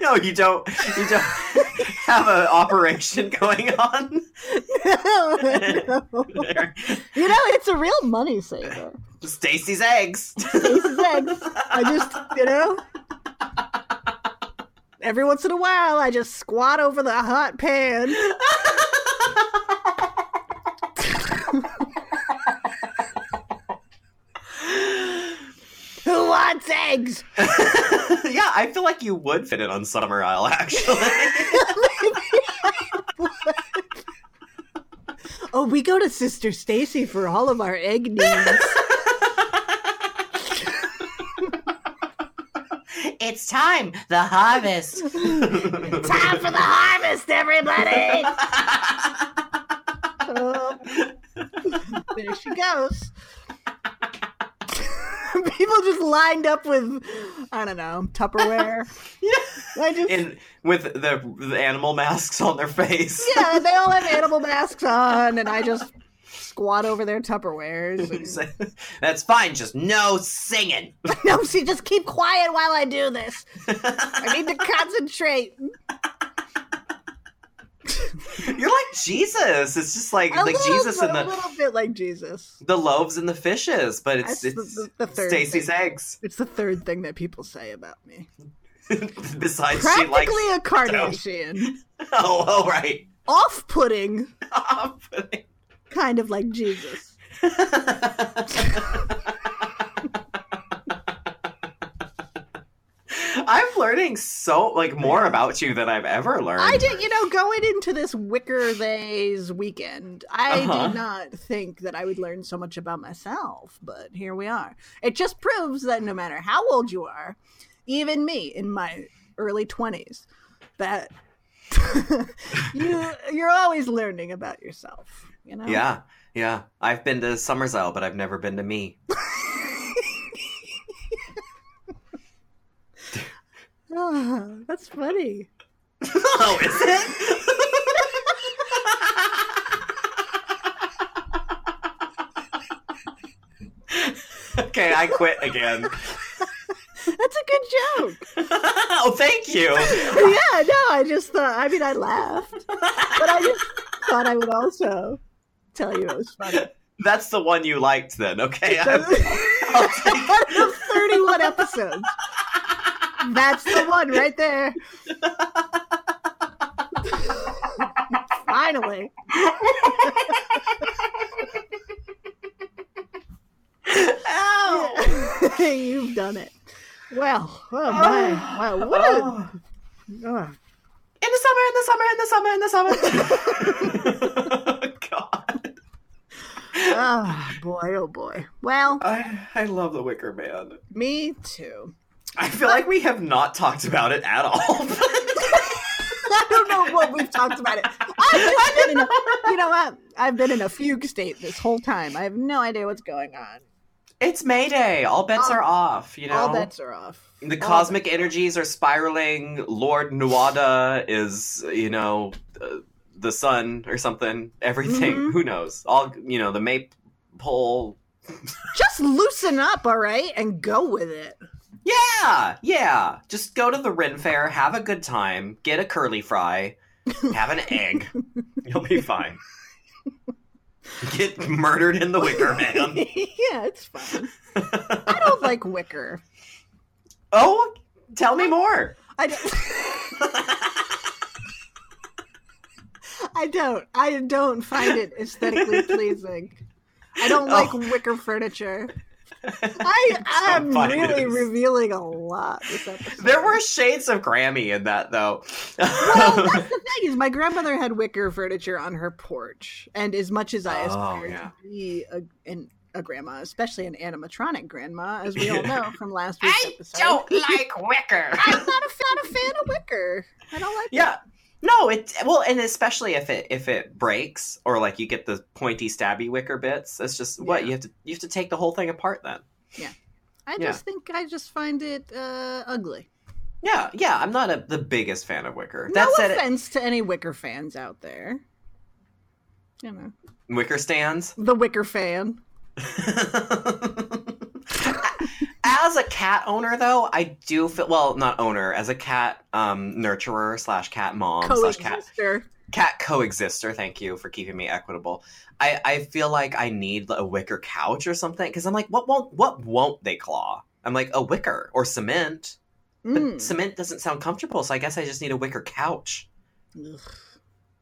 No, you don't. You don't have an operation going on. No, no. You know, it's a real money saver. Stacie's eggs. Stacie's eggs. I just, you know, every once in a while, I just squat over the hot pan. Who wants eggs? yeah, I feel like you would fit it on Summerisle, actually. Oh, we go to Sister Stacie for all of our egg needs. It's time, the harvest. Time for the harvest, everybody! Oh, there she goes. People just lined up with, I don't know, Tupperware. yeah. I just, In with the, the animal masks on their face. yeah, they all have animal masks on, and I just squat over their Tupperwares. and- That's fine, just no singing. no, see, just keep quiet while I do this. I need to concentrate. You're like Jesus. It's just like A like Jesus bit- and a the little bit like Jesus. the loaves and the fishes, but it's That's it's the- the third Stacie's eggs. It's the third thing that people say about me. Besides, she likes. Practically a Kardashian. Oh, oh, right. Off-putting. Off-putting, kind of like Jesus. I'm learning so like more about you than I've ever learned. I did, you know, going into this Wicker Days weekend, I Uh-huh. did not think that I would learn so much about myself, but here we are. It just proves that no matter how old you are, even me in my early 20s, that you you're always learning about yourself, you know? Yeah, yeah. I've been to Summersisle, but I've never been to me. Ah, that's funny. oh, is it? okay, I quit again. That's a good joke. oh, thank you. yeah, no, I just thought, I mean, I laughed, but I just thought I would also tell you it was funny. That's the one you liked, then. Okay. Out of 31 episodes. That's the one right there. Finally. Ow! You've done it. Well, oh ah. my. Wow, what a. Oh. oh. And is in the summer, in the summer, in the summer. God, oh boy, oh boy. Well, I I love the Wicker Man. me too. I feel like we have not talked about it at all. I don't know what we've talked about it. I've been in a, you know what? I've been in a fugue state this whole time. I have no idea what's going on. it's Mayday. All bets All- are off. You know, All bets are off. the All cosmic are off. energies are spiraling. Lord Nuada is, you know, uh, the sun or something. Everything. Mhm. Who knows? All you know, the maypole. Just loosen up, all right, and go with it. Yeah, yeah. Just go to the Ren Fair, have a good time, get a curly fry, have an egg. You'll be fine. Get murdered in the Wicker Man. yeah, it's fine. I don't like wicker. oh, tell me more. I don't. I don't. I don't find it aesthetically pleasing. I don't like Oh. wicker furniture. I I'm So really revealing a lot this episode. There were shades of Grammy in that, though. Well, that's the thing is, my grandmother had wicker furniture on her porch, and as much as I Oh, aspire yeah. to be a, an, a grandma, especially an animatronic grandma, as we all know from last week's episode, I don't like Wicker. I'm not a, not a fan of wicker. I don't like. yeah. No, it well, and especially if it if it breaks or like you get the pointy stabby wicker bits, it's just what Yeah. you have to you have to take the whole thing apart then. Yeah, I Yeah. just think I just find it uh, ugly. Yeah, yeah, I'm not a, the biggest fan of wicker. No That it, offense to any wicker fans out there. You know, wicker stands. the wicker fan. as a cat owner, though, I do feel well, not owner, as a cat um, nurturer slash cat mom slash cat Coexister. cat coexister. Thank you for keeping me equitable. I, I feel like I need a wicker couch or something because I'm like, what won't what won't they claw? I'm like a wicker or cement, but Mm. cement doesn't sound comfortable, so I guess I just need a wicker couch. Ugh.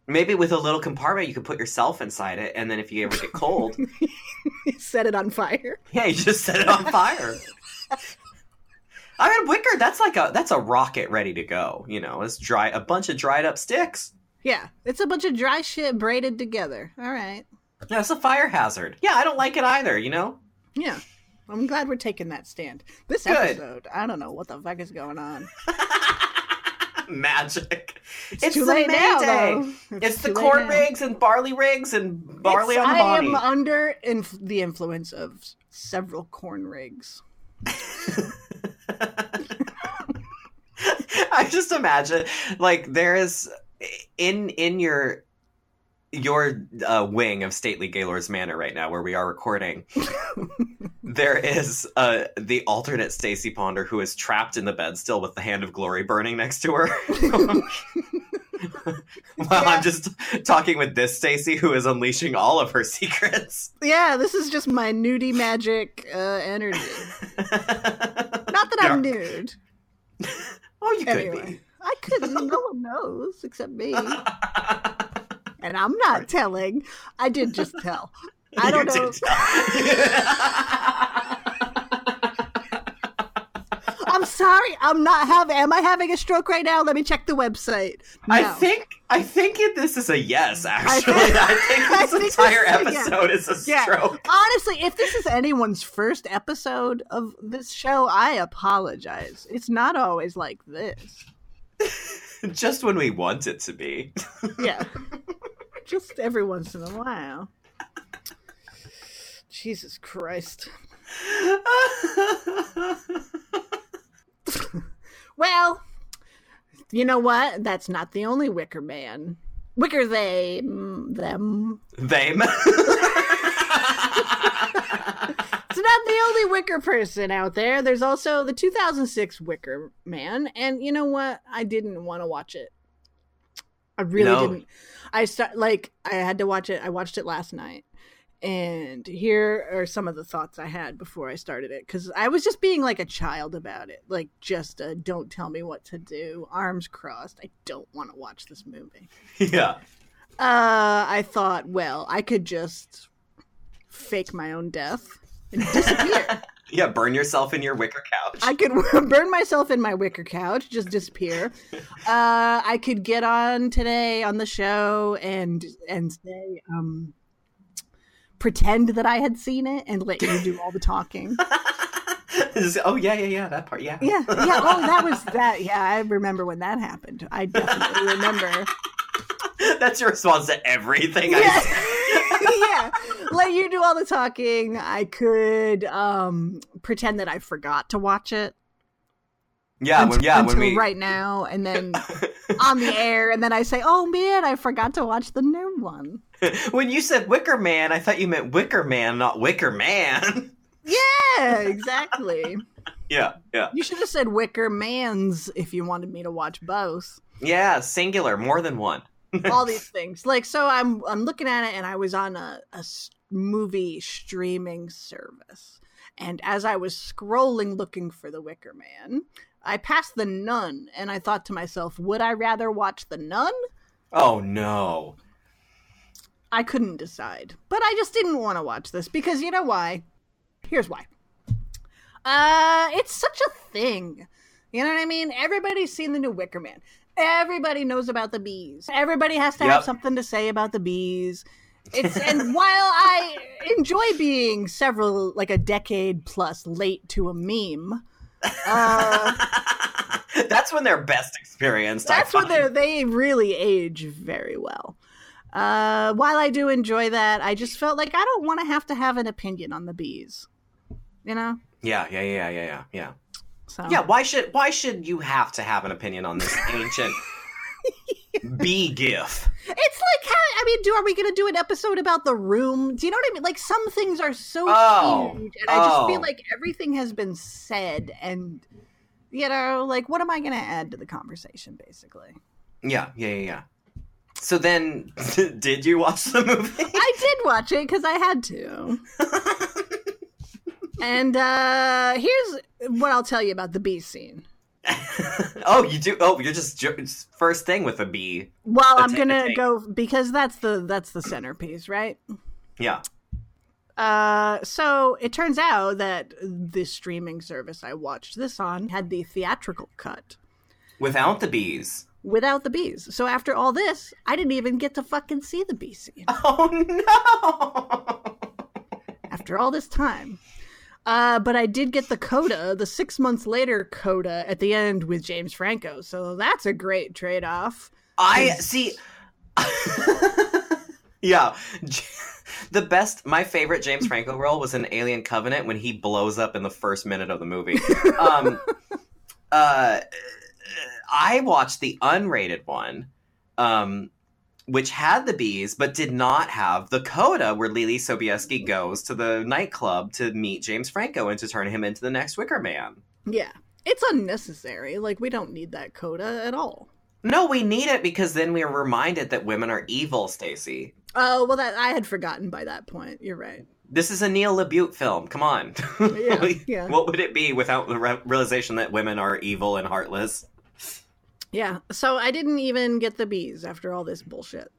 Maybe with a little compartment, you could put yourself inside it, and then if you ever get cold, Set it on fire. yeah, you just set it on fire. I mean, wicker. That's like a that's a rocket ready to go. You know, it's dry a bunch of dried up sticks. Yeah, it's a bunch of dry shit braided together. All right. Yeah, it's a fire hazard. Yeah, I don't like it either. You know. Yeah. I'm glad we're taking that stand. This Good. episode, I don't know what the fuck is going on. Magic. It's, It's too the late now, Mayday. though. It's, the corn rigs and barley rigs and barley It's- on the body. I am under inf- the influence of several corn rigs. I just imagine like there is in in your your uh, wing of stately Gaylord's Manor right now, where we are recording. there is uh, the alternate Stacie Ponder who is trapped in the bed still with the hand of glory burning next to her. While I'm just talking with this Stacie who is unleashing all of her secrets. Yeah, this is just my nudie magic uh, energy. Not that I'm nude. oh, you Anyway, could be. I couldn't. No one knows except me. And I'm not telling. I did just tell. I don't know. I'm sorry. I'm not having. Am I having a stroke right now? Let me check the website. No. I think I think it, this is a yes. Actually, think- I think I this think this entire is a yes. episode is a Yeah. stroke. Honestly, if this is anyone's first episode of this show, I apologize. It's not always like this. Just when we want it to be. Yeah. Just every once in a while. Jesus Christ. Well, you know what? That's not the only Wicker Man. Wicker they mm, them. Them. Not the only Wicker person out there. There's also the 2006 Wicker Man, and you know what? I didn't want to watch it. I really No. didn't. I start like I had to watch it. I watched it last night, and here are some of the thoughts I had before I started it because I was just being like a child about it, like just uh, don't tell me what to do, arms crossed. I don't want to watch this movie. yeah. Uh, I thought, well, I could just fake my own death and disappear. Yeah, burn yourself in your wicker couch. I could burn myself in my wicker couch, just disappear. Uh, I could get on today on the show and and say, um, pretend that I had seen it and let you do all the talking. Oh yeah, yeah, yeah. That part, yeah. Yeah, yeah. Oh, that was that. Yeah, I remember when that happened. I definitely remember. That's your response to everything I Yeah. Yeah, let you do all the talking. I could um pretend that I forgot to watch it. Yeah, when, until, yeah, when until we right now, and then on the air, and then I say, "Oh man, I forgot to watch the new one." when you said Wicker Man, I thought you meant Wicker Man, not Wicker Man. Yeah, exactly. yeah, yeah, you should have said Wicker Man's if you wanted me to watch both. yeah. Singular, more than one. All these things, like so, I'm I'm looking at it, and I was on a, a movie streaming service, and as I was scrolling looking for the Wicker Man, I passed the Nun, and I thought to myself, would I rather watch the Nun? Oh no. I couldn't decide. But I just didn't want to watch this because you know why? Here's why. Uh it's such a thing. You know what I mean? Everybody's seen the new Wicker Man. Everybody knows about the bees. Everybody has to have something to say about the bees. It's and while I enjoy being several like a decade plus late to a meme, uh That's when they're best experienced. That's when they they really age very well. Uh, while I do enjoy that, I just felt like I don't want to have to have an opinion on the bees. You know, Yeah, yeah, yeah, yeah, yeah, yeah. So Yeah, why should why should you have to have an opinion on this ancient B gif? it's like how I mean, do are we going to do an episode about the room? Do you know what I mean? Like some things are so Oh, huge, and I just oh. feel like everything has been said, and you know, like what am I going to add to the conversation? Basically, Yeah, yeah, yeah, yeah. So then, did you watch the movie? I did watch it because I had to. And uh here's what I'll tell you about the bee scene. oh, you do. Oh, you're just ju- first thing with a bee. Well, I'm gonna go because that's the that's the centerpiece, right? Yeah. Uh, so it turns out that the streaming service I watched this on had the theatrical cut Without the bees. without the bees. So after all this, I didn't even get to fucking see the bee scene Oh no! after all this time. Uh, but I did get the coda, the six months later coda at the end with James Franco. So that's a great trade off. I see. yeah. The best, my favorite James Franco role was in Alien Covenant when he blows up in the first minute of the movie. Um, uh, I watched the unrated one, um, which had the bees, but did not have the coda where Leelee Sobieski goes to the nightclub to meet James Franco and to turn him into the next Wicker Man. Yeah. It's unnecessary. Like, we don't need that coda at all. No, we need it because then we are reminded that women are evil, Stacie. Oh, well, that I had forgotten by that point. You're right. This is a Neil LaBute film. Come on. Yeah, yeah. What would it be without the re- realization that women are evil and heartless? Yeah. So I didn't even get the bees after all this bullshit.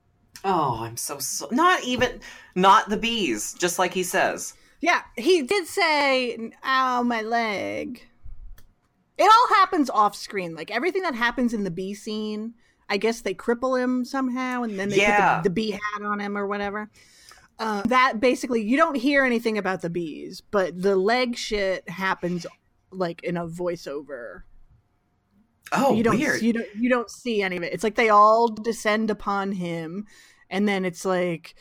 Oh, I'm so, so not even not the bees, just like he says. Yeah, he did say, ow, my leg. It all happens off screen. Like everything that happens in the bee scene, I guess they cripple him somehow and then they Yeah. put the, the bee hat on him or whatever. Uh, that basically, you don't hear anything about the bees, but the leg shit happens like in a voiceover. Oh, you don't weird. you don't you don't see any of it. It's like they all descend upon him, and then it's like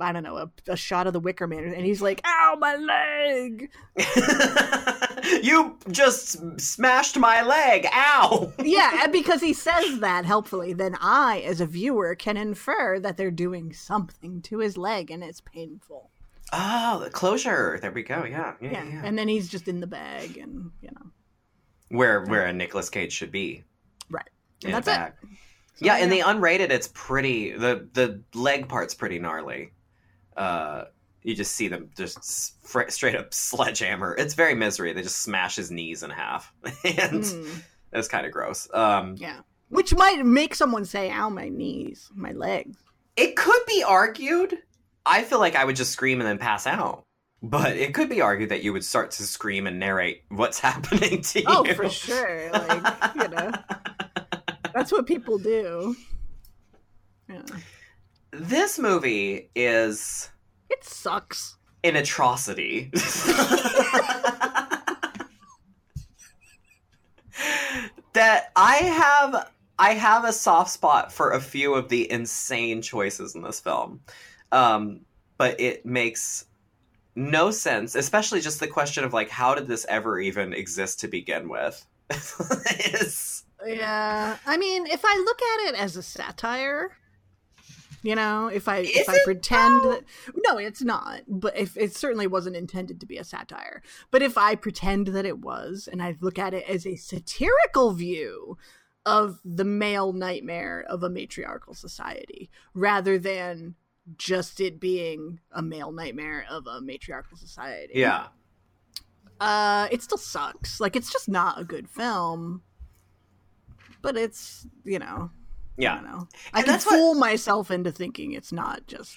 I don't know a, a shot of the Wicker Man, and he's like, "Ow, my leg!" you just smashed my leg. Ow. yeah, and because he says that helpfully, then I, as a viewer, can infer that they're doing something to his leg, and it's painful. Oh, the closure. There we go. Yeah, yeah, Yeah, yeah. yeah. and then he's just in the bag, and you know, Where where a Nicolas Cage should be. right. And that's it. bag. yeah, in the unrated, it's pretty. the The leg part's pretty gnarly. Uh, you just see them just fr- straight up sledgehammer. It's very misery. They just smash his knees in half, and Mm, it's kind of gross. Um, yeah, which might make someone say, "Ow, my knees, my legs." it could be argued. I feel like I would just scream and then pass out. But it could be argued that you would start to scream and narrate what's happening to you. Oh, for sure. Like, you know, that's what people do. Yeah. This movie is It sucks. an atrocity. that I have I have a soft spot for a few of the insane choices in this film. Um, but it makes no sense, especially just the question of like how did this ever even exist to begin with? Yeah. I mean, if I look at it as a satire, you know, if I Is if I pretend though? that no, it's not. But if it certainly wasn't intended to be a satire. But if I pretend that it was, and I look at it as a satirical view of the male nightmare of a matriarchal society, rather than just it being a male nightmare of a matriarchal society. yeah. Uh, it still sucks. Like it's just not a good film. But it's you know, I Yeah. don't know. I And can that's what- fool myself into thinking it's not just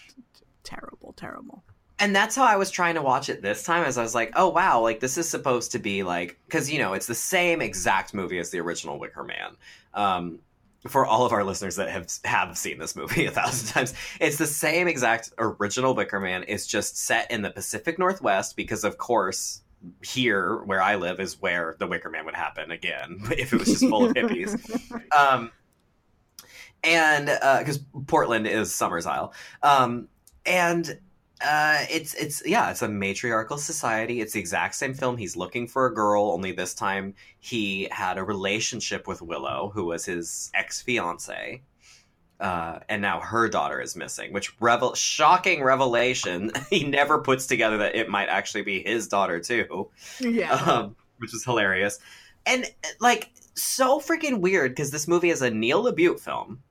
terrible, terrible. And that's how I was trying to watch it this time as I was like, oh wow, like this is supposed to be like cuz you know, it's the same exact movie as the original Wicker Man. Um for all of our listeners that have have seen this movie a thousand times, it's the same exact original Wicker Man. It's just set in the Pacific Northwest because, of course, here where I live is where the Wicker Man would happen again if it was just full of hippies. Um, and because Portland is Summersisle, um, and uh, it's it's yeah, it's a matriarchal society. It's the exact same film. He's looking for a girl, only this time he had a relationship with Willow, who was his ex fiance. Uh, and now her daughter is missing, which revel shocking revelation. He never puts together that it might actually be his daughter too yeah. um, which is hilarious. And like so freaking weird because this movie is a Neil LaBute film.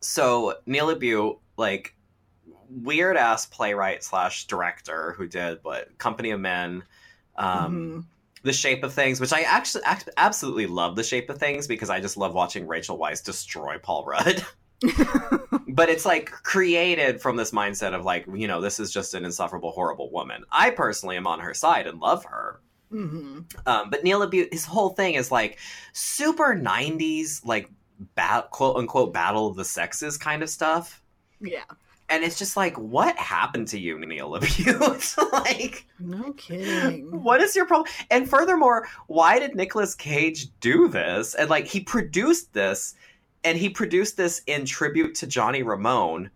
So Neil LaBute, like weird ass playwright slash director who did what Company of Men, um, Mhm. The Shape of Things, which I actually ac- absolutely love The Shape of Things because I just love watching Rachel Weisz destroy Paul Rudd. but it's like created from this mindset of like you know this is just an insufferable horrible woman i personally am on her side and love her Mhm. um, but Neil LaBute his whole thing is like super 90s like bat- quote unquote battle of the sexes kind of stuff Yeah. And it's just like what happened to you Neil LaBute like No kidding. what is your problem and furthermore why did Nicolas cage do this and like he produced this and he produced this in tribute to johnny ramone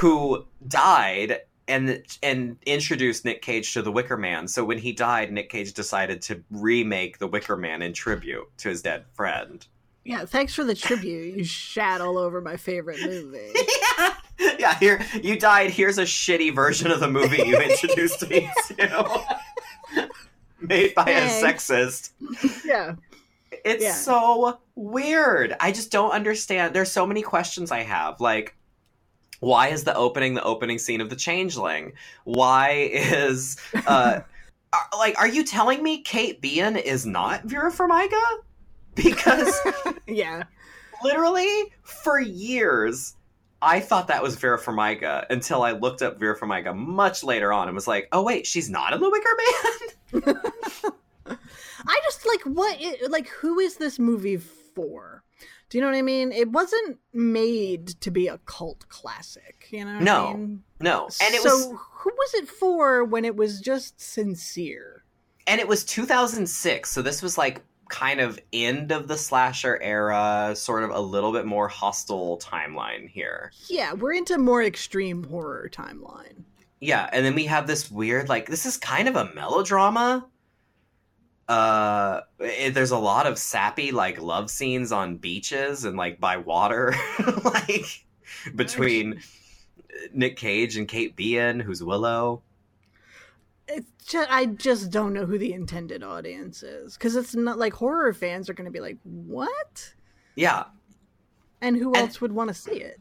who died and and introduced nick cage to the wicker man so when he died nick cage decided to remake the wicker man in tribute to his dead friend Yeah, thanks for the tribute. You shat all over my favorite movie. yeah yeah here you died here's a shitty version of the movie you introduced me to made by a sexist yeah. It's Yeah. so weird. I just don't understand. There's so many questions I have. Like, why is the opening the opening scene of The Changeling? Why is uh are, like are you telling me Kate Beahan is not Vera Farmiga? Because Yeah. literally for years I thought that was Vera Farmiga until I looked up Vera Farmiga much later on and was like, "Oh wait, she's not in The Wicker Man." I just like what like who is this movie for? Do you know what I mean? It wasn't made to be a cult classic, you know? what I No. mean? No, and it so was who was it for when it was just sincere? and it was 2006 so this was like kind of end of the slasher era sort of a little bit more hostile timeline here. Yeah, we're into more extreme horror timeline. yeah and then we have this weird like this is kind of a melodrama. Uh it, there's a lot of sappy like love scenes on beaches and like by water like between nick cage and Kate Beahan who's willow just, I just don't know who the intended audience is because it's not like horror fans are going to be like, "What?" yeah And who And- else would want to see it?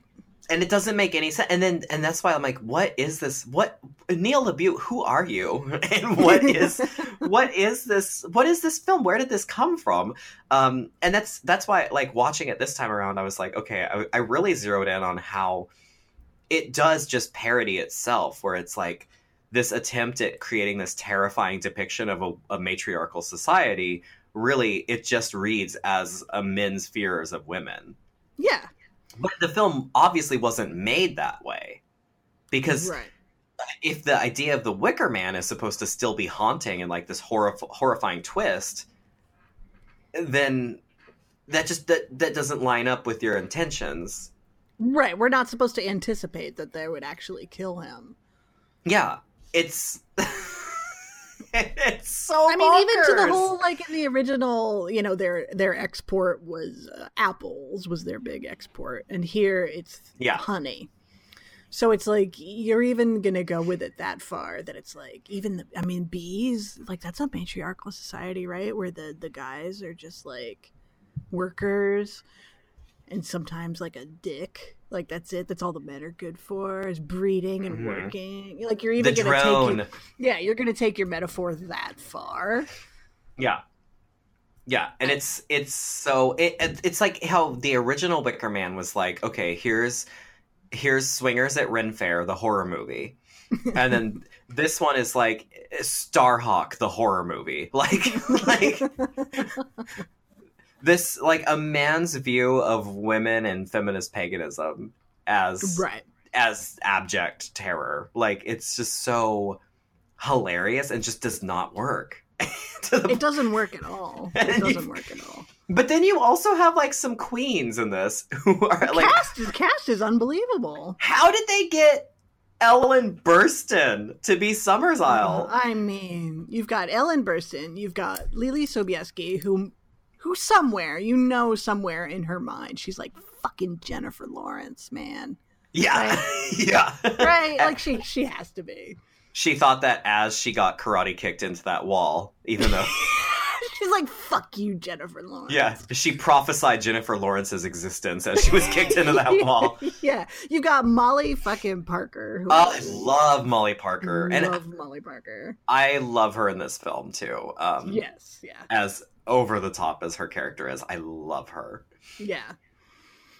and it doesn't make any sense. And then, and that's why I'm like, what is this? What Neil LaBute? Who are you? And what is what is this? What is this film? Where did this come from? Um, and that's that's why, like, watching it this time around, I was like, okay, I, I really zeroed in on how it does just parody itself, where it's like this attempt at creating this terrifying depiction of a, a matriarchal society really it just reads as a men's fears of women Yeah. but the film obviously wasn't made that way because Right. if the idea of the wicker man is supposed to still be haunting and like this horrif- horrifying twist then that just that, that doesn't line up with your intentions Right. We're not supposed to anticipate that they would actually kill him. yeah it's it's so I mean, even to the whole like in the original, you know, their their export was uh, apples was their big export, and here it's Yeah. honey. So it's like you're even gonna go with it that far that it's like even the, I mean bees like that's a matriarchal society, right? Where the the guys are just like workers, and sometimes like a dick. Like that's it. That's all the men are good for is breeding and Mhm. working. Like you're the even gonna drone take your, yeah, you're gonna take your metaphor that far. Yeah. Yeah, and it's it's so it, it- it's like how the original Wicker Man was like, okay, here's here's Swingers at Ren Fair, the horror movie. And then this one is like Starhawk, the horror movie. Like like this like a man's view of women and feminist paganism as right. as abject terror. Like it's just so hilarious and just does not work. the It doesn't work at all. It doesn't work at all. But then you also have like some queens in this who are like, cast is cast is unbelievable. how did they get Ellen Burstyn to be Summersisle? I mean, you've got Ellen Burstyn, you've got Leelee Sobieski, who, who somewhere you know somewhere in her mind she's like fucking Jennifer Lawrence, man. yeah, yeah. Right? like she she has to be. She thought that as she got karate kicked into that wall, even though, She's like, "Fuck you, Jennifer Lawrence." yeah, she prophesied Jennifer Lawrence's existence as she was kicked into that wall. yeah, you got Molly fucking Parker. Who Oh, I love Molly Parker, and love Molly Parker. I love her in this film too. Um, Yes, yeah. as over the top as her character is, I love her. Yeah.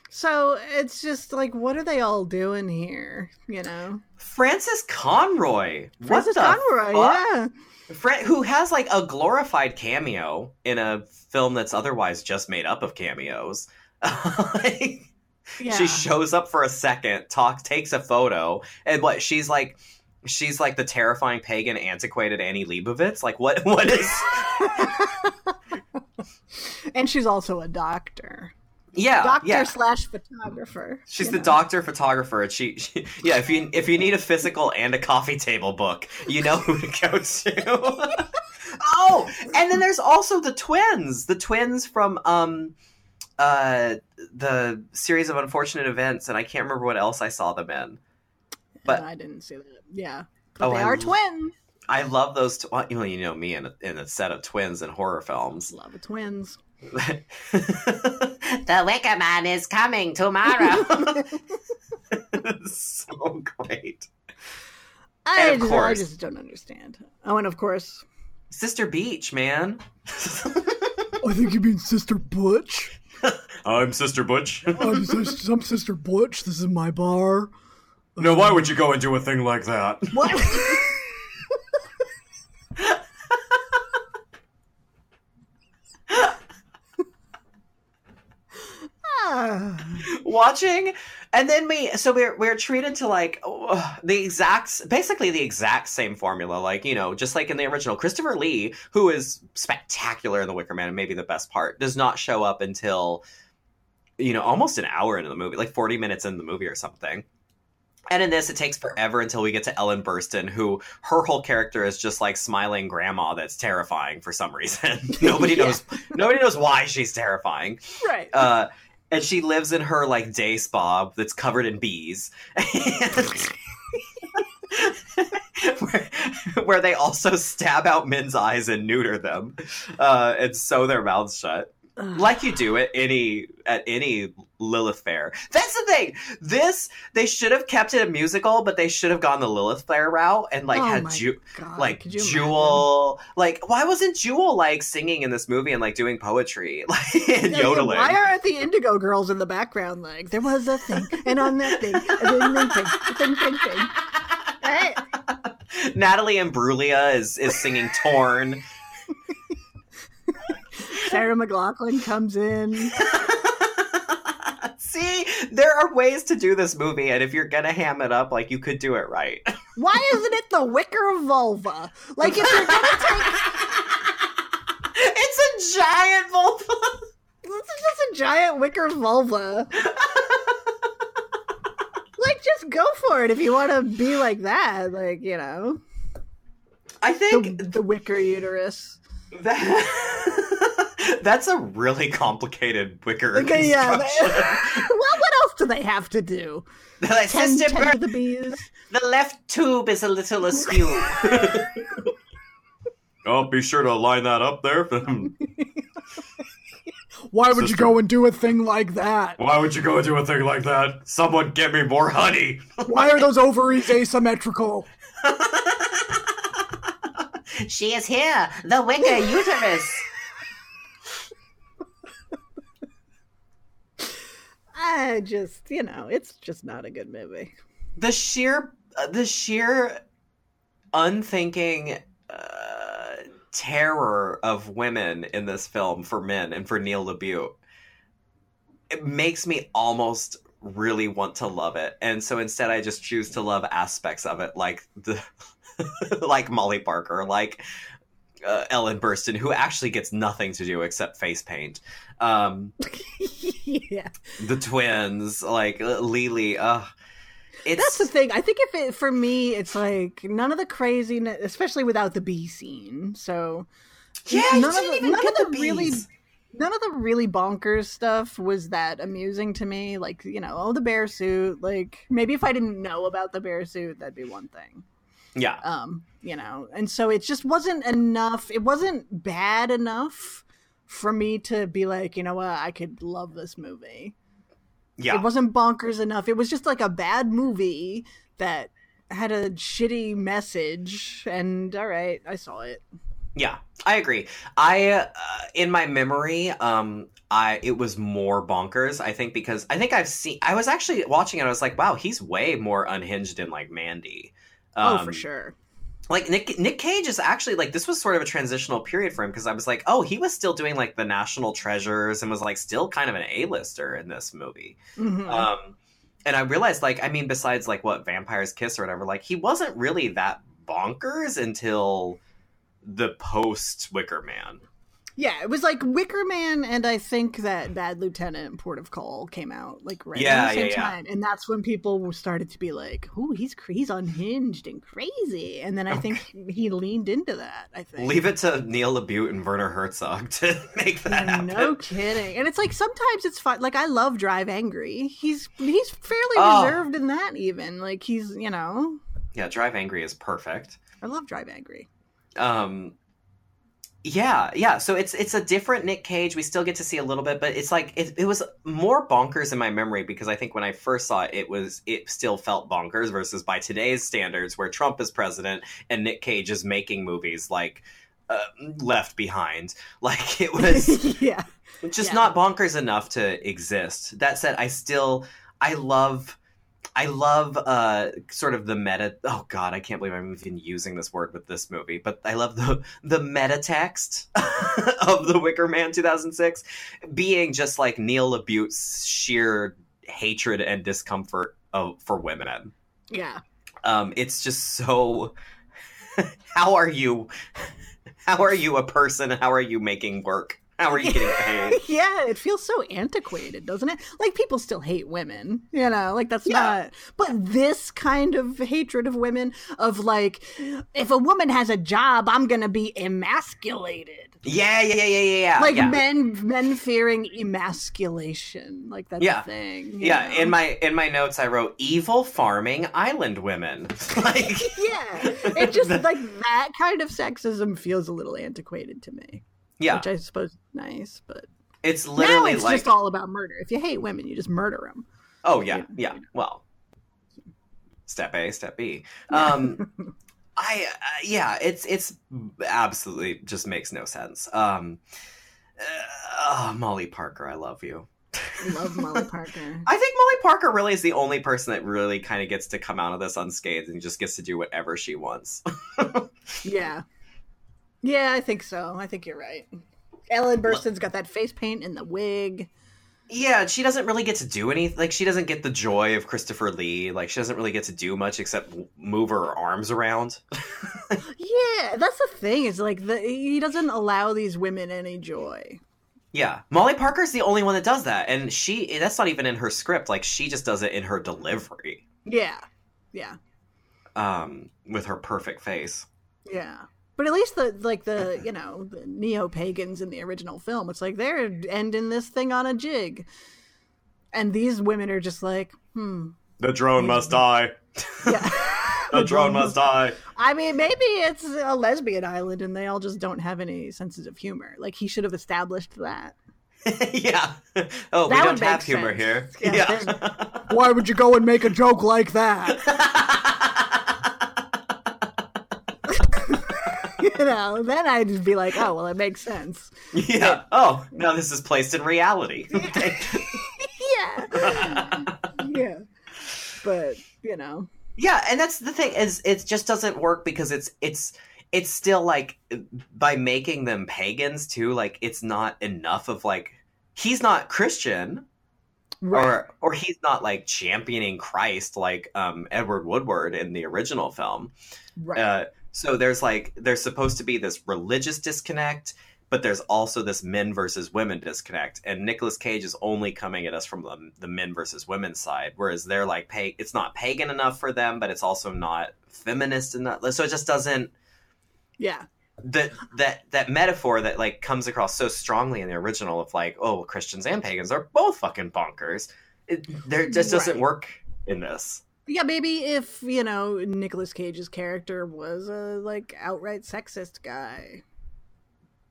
So it's just like, what are they all doing here? You know, Frances Conroy, Frances Conroy. fuck? Yeah, who has like a glorified cameo in a film that's otherwise just made up of cameos. Like, yeah. She shows up for a second, talks, takes a photo, and what she's like. She's like the terrifying pagan, antiquated Annie Leibovitz. Like what? What is? and she's also a doctor, Yeah, doctor yeah. slash photographer. She's the know. doctor photographer. and She, she, yeah. If you if you need a physical and a coffee table book, you know who to go to. oh, and then there's also the twins. The twins from um, uh, the series of unfortunate events, and I can't remember what else I saw them in. but- I didn't see that. Yeah, but Oh, they I are lo- twins. I love those. Tw- well, you know, you know me in a, in a set of twins in horror films. Love of twins. the Wicker Man is coming tomorrow. so great. I And of just, I just don't understand. Oh, and of course, Sister Beech, man. I think you mean Sister Butch. I'm Sister Butch. I'm, I'm Sister Butch. This is my bar. No, why would you go and do a thing like that? What? Ah. Watching, and then we, so we're we're treated to like oh, the exact, basically the exact same formula. Like you know, just like in the original, Christopher Lee, who is spectacular in The Wicker Man, and maybe the best part, does not show up until you know almost an hour into the movie, like forty minutes in the movie or something. And in this, it takes forever until we get to Ellen Burstyn, who her whole character is just like smiling grandma that's terrifying for some reason. nobody Yeah. knows. Nobody knows why she's terrifying. right. Uh, and she lives in her like day spa that's covered in bees. Where, where they also stab out men's eyes and neuter them, uh, and sew their mouths shut. Like you do at any at any Lilith fair. That's the thing. This they should have kept it a musical, but they should have gone the Lilith fair route and like Oh had Ju- God, like Jewel. Like why wasn't Jewel like singing in this movie and like doing poetry like and? Yeah, yodeling? Why aren't the Indigo girls in the background like there was a thing and on that thing and then thing thing thing thing Natalie Imbruglia is is singing "Torn." Sarah McLachlan comes in. See, there are ways to do this movie, and if you're gonna ham it up, like you could do it right. Why isn't it the wicker vulva? Like if you're gonna take it's a giant vulva. this is just a giant wicker vulva. like just go for it if you want to be like that. Like, you know. I The, think the wicker uterus. that that's a really complicated wicker Okay, yeah. construction. well, what else do they have to do? The Tend, system- tend to the bees. the left tube is a little askew. oh, be sure to line that up there. Why would you go and do a thing like that? Why would you go and do a thing like that? Someone get me more honey. Why are those ovaries asymmetrical? she is here, the wicker uterus. I just, you know, it's just not a good movie. the sheer uh, the sheer unthinking uh, terror of women in this film for men and for Neil LaBute it makes me almost really want to love it and so instead I just choose to love aspects of it like the like Molly Parker like uh, Ellen Burstyn who actually gets nothing to do except face paint um yeah. the twins like uh, Leelee uh it's That's the thing. I think if it for me, it's like none of the craziness, especially without the bee scene. So Yeah, none of the, none of the the really none of the really bonkers stuff was that amusing to me. Like you know, oh the bear suit. Like maybe if I didn't know about the bear suit, that'd be one thing. Yeah. Um, you know, and so it just wasn't enough. It wasn't bad enough for me to be like, you know what, I could love this movie. Yeah. It wasn't bonkers enough. It was just like a bad movie that had a shitty message. And all right, I saw it. Yeah, I agree. I uh, in my memory, um, I it was more bonkers. I think because I think I've seen. I was actually watching it. I was like, wow, he's way more unhinged in like Mandy. Oh, Um, for sure. Like Nick Nick Cage is actually like this was sort of a transitional period for him because I was like, oh, he was still doing like the National Treasures and was like still kind of an A lister in this movie. Mhm. Um, and I realized, like, I mean, besides like what Vampires Kiss or whatever, like he wasn't really that bonkers until the post Wicker Man. Yeah, it was like Wicker Man, and I think that Bad Lieutenant Port of Call came out like right Yeah, at the same yeah, yeah. time, and that's when people started to be like, "Ooh, he's he's unhinged and crazy," and then I think he leaned into that. I think Leave it to Neil LaBute and Werner Herzog to make that Yeah, happen. no kidding. And it's like sometimes it's fun. Like I love Drive Angry. He's he's fairly Oh. reserved in that even. Like he's you know Yeah, Drive Angry is perfect. I love Drive Angry. Um, yeah, yeah. So it's it's a different Nick Cage. We still get to see a little bit, but it's like it, it was more bonkers in my memory because I think when I first saw it, it was it still felt bonkers versus by today's standards, where Trump is president and Nick Cage is making movies like uh, Left Behind. Like it was yeah. just Yeah. not bonkers enough to exist. That said, I still I love I love uh sort of the meta oh god, I can't believe I'm even using this word with this movie, but I love the the meta text of The Wicker Man 2006 being just like Neil LaBute's sheer hatred and discomfort of for women. Yeah. Um it's just so how are you how are you a person? How are you making work? How are you getting paid? yeah, it feels so antiquated, doesn't it? Like people still hate women, you know, like that's Yeah. not but this kind of hatred of women of like if a woman has a job, I'm going to be emasculated. Yeah, yeah, yeah, yeah, yeah. Like yeah. men men fearing emasculation. Like that's Yeah. a thing. Yeah, know? in my in my notes I wrote evil farming island women. like yeah it just like that kind of sexism feels a little antiquated to me yeah, which i suppose is nice but it's now literally it's like just all about murder if you hate women you just murder them oh yeah, yeah. Well, step A, step B. Um I uh, yeah, it's it's absolutely just makes no sense. Um uh, oh, Molly Parker, I love you. Love Molly Parker. I think Molly Parker really is the only person that really kind of gets to come out of this unscathed and just gets to do whatever she wants. yeah. Yeah, I think so. I think you're right. Ellen Burstyn's got that face paint and the wig. Yeah, she doesn't really get to do anything. Like, she doesn't get the joy of Christopher Lee. Like, she doesn't really get to do much except move her arms around. yeah, that's the thing. Is like the he doesn't allow these women any joy. Yeah, Molly Parker's the only one that does that, and she—that's not even in her script. Like, she just does it in her delivery. Yeah, yeah. Um, with her perfect face. Yeah. But at least the like the you know the neo pagans in the original film, it's like they're ending this thing on a jig, and these women are just like, hmm. The drone must die. Yeah. the drone must die. I mean, maybe it's a lesbian island, and they all just don't have any senses of humor. Like he should have established that. yeah. Oh, That we don't have humor sense. here. Yeah, Yeah. Why would you go and make a joke like that? You know, then I'd just be like, oh well, it makes sense. yeah. Oh, now this is placed in reality. yeah, yeah. But you know, Yeah, and that's the thing is it just doesn't work because it's it's it's still like by making them pagans too, like it's not enough of like he's not Christian or or he's not like championing Christ like um Edward Woodward in the original film. right, Uh so there's like there's supposed to be this religious disconnect, but there's also this men versus women disconnect. And Nicolas Cage is only coming at us from the, the men versus women side, whereas they're like pa- it's not pagan enough for them, but it's also not feminist enough. So it just doesn't yeah, that that that metaphor that like comes across so strongly in the original of like oh Christians and pagans are both fucking bonkers. It there just doesn't work in this. Yeah. Maybe if you know Nicolas Cage's character was a like outright sexist guy.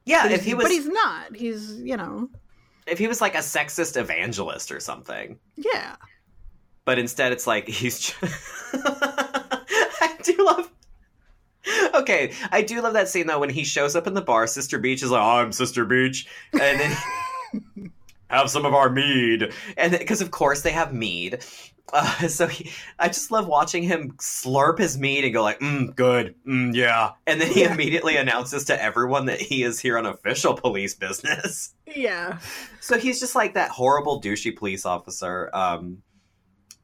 Yeah, But if he was but he's not. He's you know, if he was like a sexist evangelist or something. yeah. but instead it's like he's just... i do love okay i do love that scene though when he shows up in the bar sister beech is like oh, i'm sister beech and then have some of our mead and because of course they have mead uh, so he, i just love watching him slurp his mead and go like mm, good mm, yeah and then he Yeah. immediately announces to everyone that he is here on official police business Yeah. so he's just like that horrible douchey police officer. Um,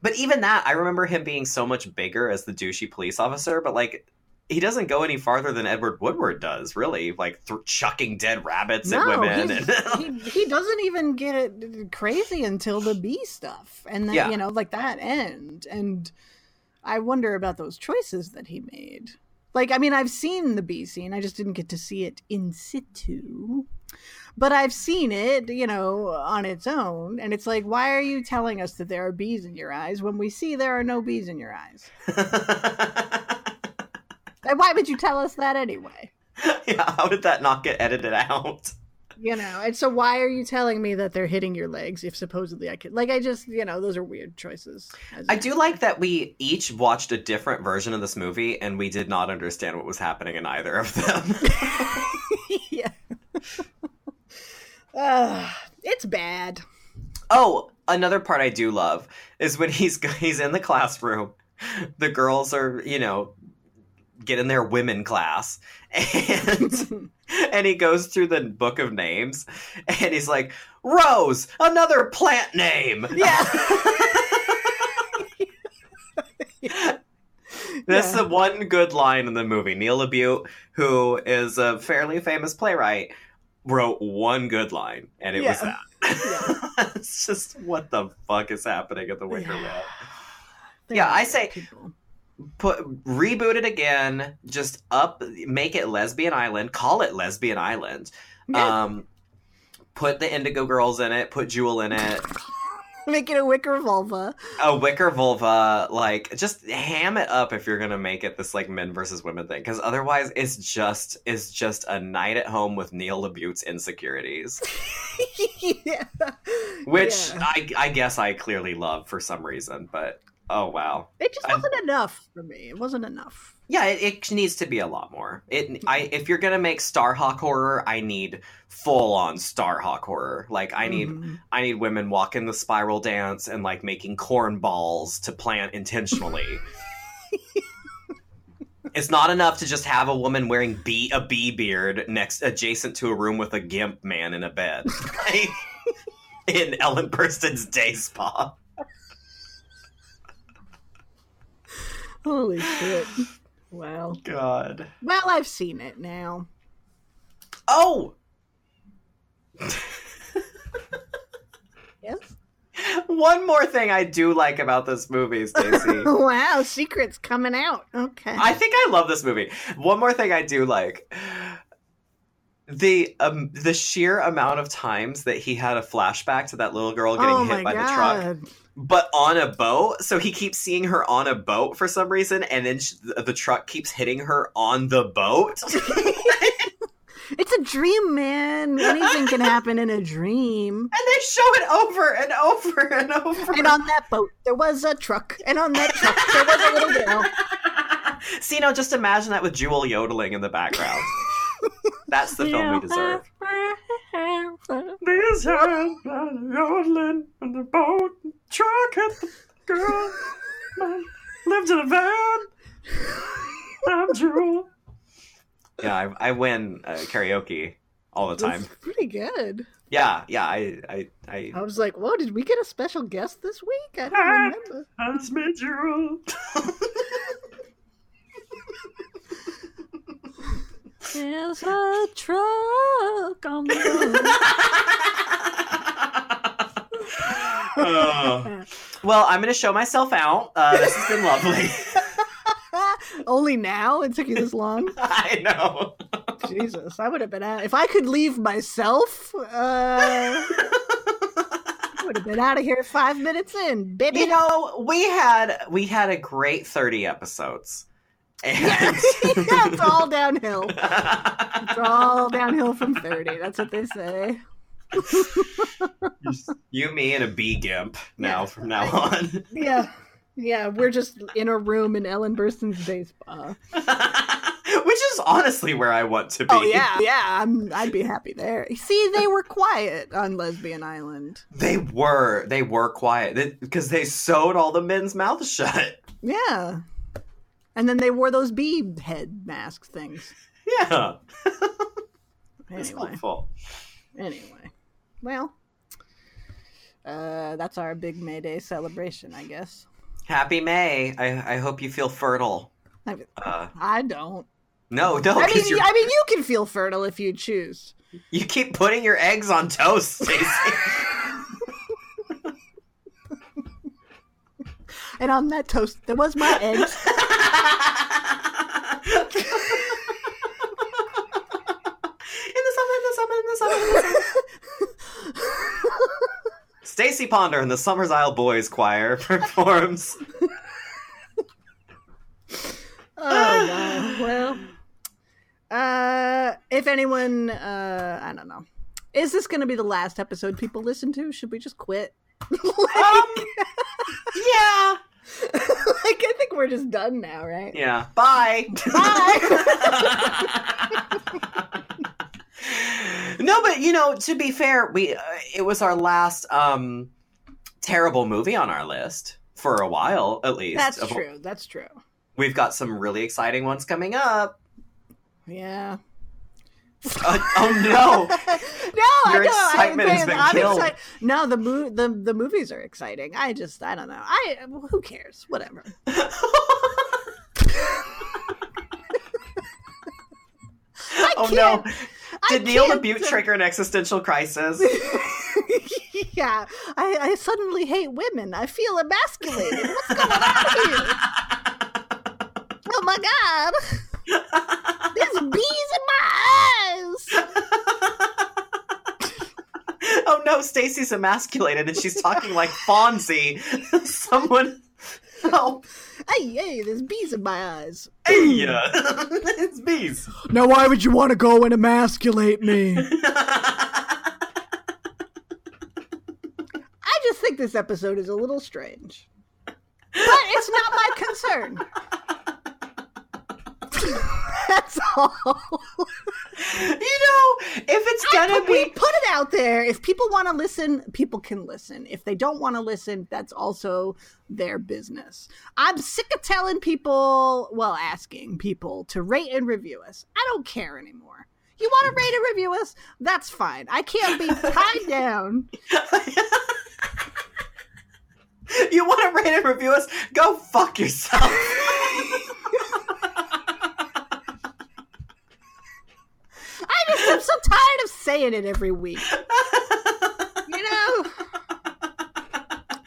but even that, I remember him being so much bigger as the douchey police officer. But like, he doesn't go any farther than Edward Woodward does, really. Like th- chucking dead rabbits at women. And he, he doesn't even get uh, crazy until the bee stuff and then Yeah. you know like that end and i wonder about those choices that he made like i mean i've seen the bee scene i just didn't get to see it in situ but i've seen it you know on its own and it's like why are you telling us that there are bees in your eyes when we see there are no bees in your eyes and why would you tell us that anyway yeah, how did that not get edited out? you know and so why are you telling me that they're hitting your legs if supposedly i could like i just you know those are weird choices I do like that we each watched a different version of this movie and we did not understand what was happening in either of them. yeah uh, it's bad Oh, another part I do love is when he's he's in the classroom. The girls are, you know, getting their women class, and and he goes through the book of names, and he's like, Rose, another plant name. yeah That's Yeah. the one good line in the movie. Neil LaBute, who is a fairly famous playwright, wrote one good line, and it was Yeah. that. it's just what the fuck is happening at the Wicker Yeah. Man. Yeah, I say- people. Put reboot it again. Just up, make it Lesbian Island. Call it Lesbian Island. Um, put the Indigo Girls in it. Put Jewel in it. make it a wicker vulva a wicker vulva like just ham it up if you're gonna make it this like men versus women thing because otherwise it's just it's just a night at home with neil labute's insecurities yeah which Yeah. I, I guess i clearly love for some reason but Oh wow. It just wasn't enough for me. It wasn't enough. Yeah, it, it needs to be a lot more. It I if you're gonna make Starhawk horror, I need full on Starhawk horror. Like I need Mhm. I need women walking the spiral dance and like making corn balls to plant intentionally. it's not enough to just have a woman wearing bee a bee beard next adjacent to a room with a gimp man in a bed. Like, in Ellen Burstyn's day spa. Holy shit! Wow. God. Well, I've seen it now. Oh! Yes. One more thing I do like about this movie, Stacie. wow, secrets coming out. Okay. I think I love this movie. One more thing I do like the um the sheer amount of times that he had a flashback to that little girl getting oh hit by the truck, but on a boat. So he keeps seeing her on a boat for some reason, and then the truck keeps hitting her on the boat. It's a dream, man. Anything can happen in a dream. And they show it over and over and over. And on that boat, there was a truck. And on that truck, there was a little girl. See, now just imagine that with Jewel yodeling in the background. That's the film we deserve. These hands are yodeling on the boat. Truck hit the girl. Man lived in a van. I'm Jewel. Yeah, I, I win uh, karaoke all the time. That's pretty good. Yeah, yeah, I, I, I. I was like, whoa, did we get a special guest this week? I don't remember. That's me, Jewel. There's a truck on the Oh. road. well, I'm going to show myself out. Uh, this has been lovely. Only now? It took you this long? I know. Jesus, I would have been out. If I could leave myself, uh, I would have been out of here five minutes in, baby. you know, we had we had a great 30 episodes. And yeah, it's all downhill. It's all downhill from 30. That's what they say. you, me, and a bee gimp now Yeah. from now on. Yeah. Yeah, we're just in a room in Ellen Burstyn's day spa. Which is honestly where I want to be. Oh yeah, yeah, I'm, I'd be happy there. See, they were quiet on Lesbian Island. They were. They were quiet because they sewed all the men's mouths shut. Yeah, and then they wore those bee head mask things. Yeah. It's Anyway, helpful. anyway, well, uh, that's our big May Day celebration, I guess. Happy May. I, I hope you feel fertile. I, Uh, I don't. no, don't. I mean, you're- I mean, you can feel fertile if you choose. you keep putting your eggs on toast, Stacie. And on that toast, there was my eggs. in the summer, in the summer, in the summer, in the summer. Stacie Ponder and the Summersisle Boys Choir performs. Oh wow. Well, uh, if anyone, uh, I don't know, is this going to be the last episode people listen to? Should we just quit? like, Um, yeah. like, I think we're just done now, right? Yeah. Bye. Bye. No, but you know, to be fair, we uh, it was our last um terrible movie on our list for a while, at least. That's Of- true. That's true. We've got some really exciting ones coming up. Yeah. Uh, oh no! no, Your I know. excitement I'm, has been I'm killed. excited. No, the mo- the the movies are exciting. I just, I don't know. I who cares? Whatever. oh no! Did Neil Butte uh, trigger an existential crisis? yeah, I, I suddenly hate women. I feel emasculated. What's going on here? Oh my god! There's bees in my eyes. oh no, Stacie's emasculated and she's talking like Fonzie. Someone help. Hey, hey, there's bees in my eyes. Hey, uh, it's bees. Now, why would you want to go and emasculate me? I just think this episode is a little strange. But but it's not my concern. That's all. You know, if it's I gonna put, be put it out there. If people want to listen, people can listen. If they don't want to listen, that's also their business. I'm sick of telling people, well, asking people to rate and review us. I don't care anymore. You want to mm. rate and review us? That's fine. I can't be tied down. you want to rate and review us, go fuck yourself. I just am so tired of saying it every week. You know,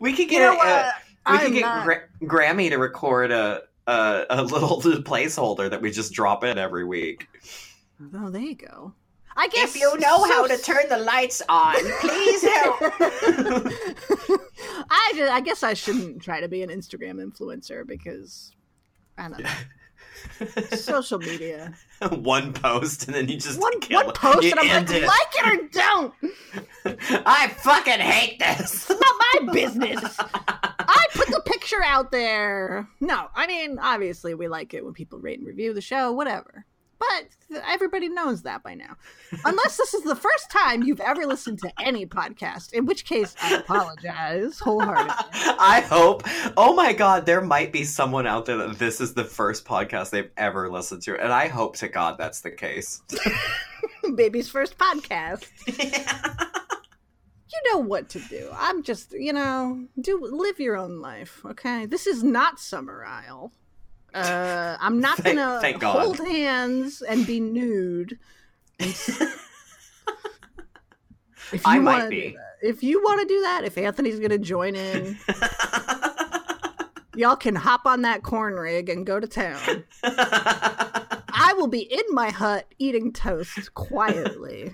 we could you get know a, what? uh, we could get not- Gra- Grammy to record a, a a little placeholder that we just drop in every week. Oh, there you go. I guess If you know how to turn the lights on, please help. I just, I guess I shouldn't try to be an Instagram influencer because I don't know social media. one post and then you just One kill one it. post You and I'm like, it. like it or don't. I fucking hate this. It's not my business. I put the picture out there. No, I mean obviously we like it when people rate and review the show, whatever. But everybody knows that by now. Unless this is the first time you've ever listened to any podcast, in which case I apologize wholeheartedly. I hope. Oh my god, there might be someone out there that this is the first podcast they've ever listened to, and I hope to God that's the case. Baby's first podcast. You know what to do. I'm just, you know, do live your own life, okay? This is not Summerisle. Uh, I'm not Thank- gonna thank hold hands and be nude. If I might be. that- If you want to do that, if Anthony's gonna join in, y'all can hop on that corn rig and go to town. I will be in my hut eating toast quietly.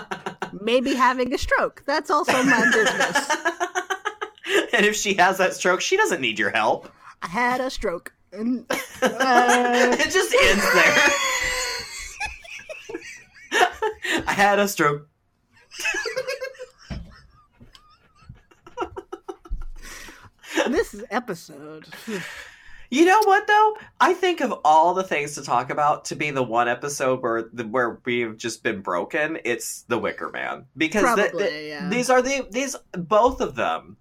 Maybe having a stroke. That's also my business. and if she has that stroke, she doesn't need your help. I had a stroke. And, uh, it just ends there. I had a stroke. this is episode. You know what though? I think of all the things to talk about to be the one episode where the, where we've just been broken. It's the Wicker Man because the- the- yeah. these are the these both of them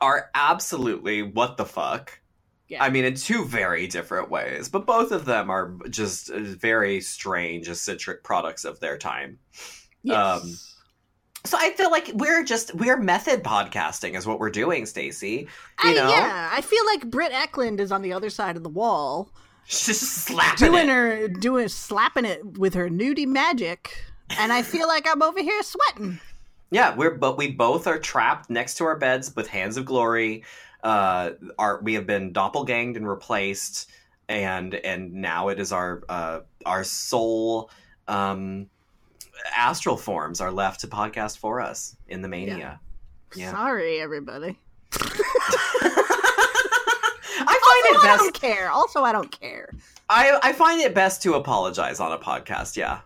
are absolutely what the fuck. Yeah. I mean, in two very different ways, but both of them are just uh, very strange, eccentric products of their time. Yes. um, So I feel like we're just we're method podcasting is what we're doing, Stacie. You I, know, yeah, I feel like Britt Ekland is on the other side of the wall, just slapping doing it. her, doing slapping it with her nudie magic, and I feel like I'm over here sweating. Yeah, we're but we both are trapped next to our beds with hands of glory. Uh, our we have been doppelganged and replaced, and and now it is our uh our soul um astral forms are left to podcast for us in the mania. Yeah. Sorry, everybody. I find Also, it I best. don't care. Also, I don't care. I I find it best to apologize on a podcast. Yeah.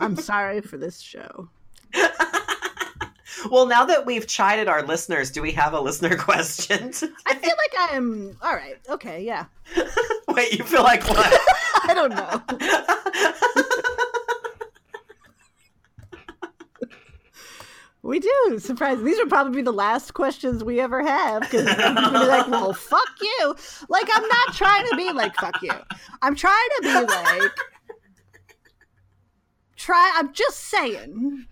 I'm sorry for this show. well, now that we've chided our listeners, do we have a listener question? I feel like I am. All right. Okay. Yeah. Wait, you feel like what? I don't know. We do. Surprise. These are probably the last questions we ever have because I'm be like, well, fuck you. Like, I'm not trying to be like, fuck you. I'm trying to be like, try. I'm just saying.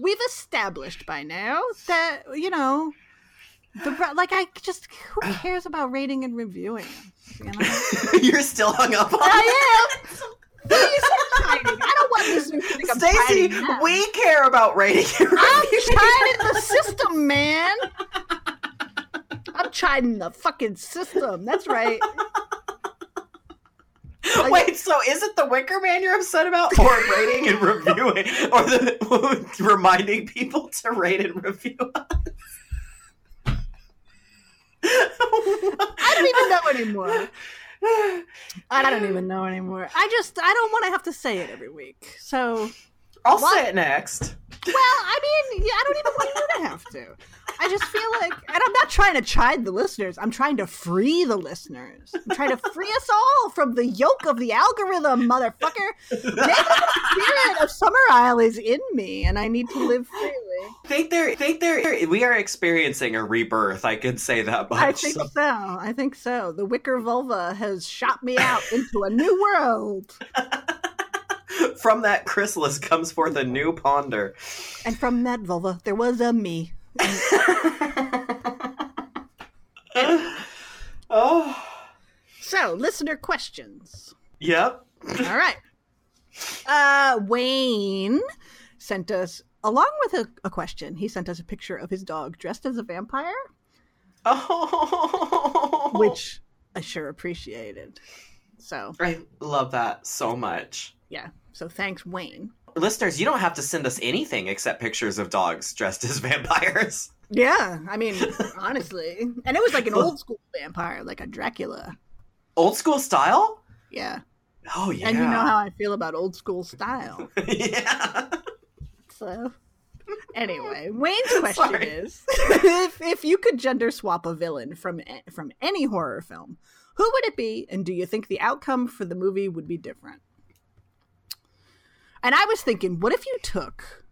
We've established by now that, you know, the like, I just, who cares about rating and reviewing? You know? You're still hung up on I am. What are you so chiding? I don't want listeners to think Stacie, we care about rating and reviewing. I'm chiding the system, man. I'm chiding the fucking system. That's right. Wait, so is it the Wicker Man you're upset about, or rating and reviewing, or the reminding people to rate and review us? I don't even know anymore. I don't even know anymore. I just I don't want to have to say it every week. So I'll say it next. Well, I mean, I don't even want you to have to. I just feel like, and I'm not trying to chide the listeners. I'm trying to free the listeners. I'm trying to free us all from the yoke of the algorithm, motherfucker. The spirit of Summer Isle is in me, and I need to live freely. think they're think they're we are experiencing a rebirth. I could say that much. I think So- so. I think so. The wicker vulva has shot me out into a new world, From that chrysalis comes forth a new ponder. and from that vulva, there was a me. oh, So, listener questions. yep. All right. Uh, Wayne sent us, along with a, a question, he sent us a picture of his dog dressed as a vampire, Oh, which I sure appreciated. So, I love that so much. yeah. So, thanks, Wayne. Listeners, you don't have to send us anything except pictures of dogs dressed as vampires. Yeah, I mean, honestly. And it was like an old school vampire, like a Dracula. Old school style? Yeah. Oh yeah. And you know how I feel about old school style. yeah. So, anyway, Wayne's question Sorry. is: if, if you could gender swap a villain from from any horror film, who would it be, and do you think the outcome for the movie would be different? And I was thinking, what if you took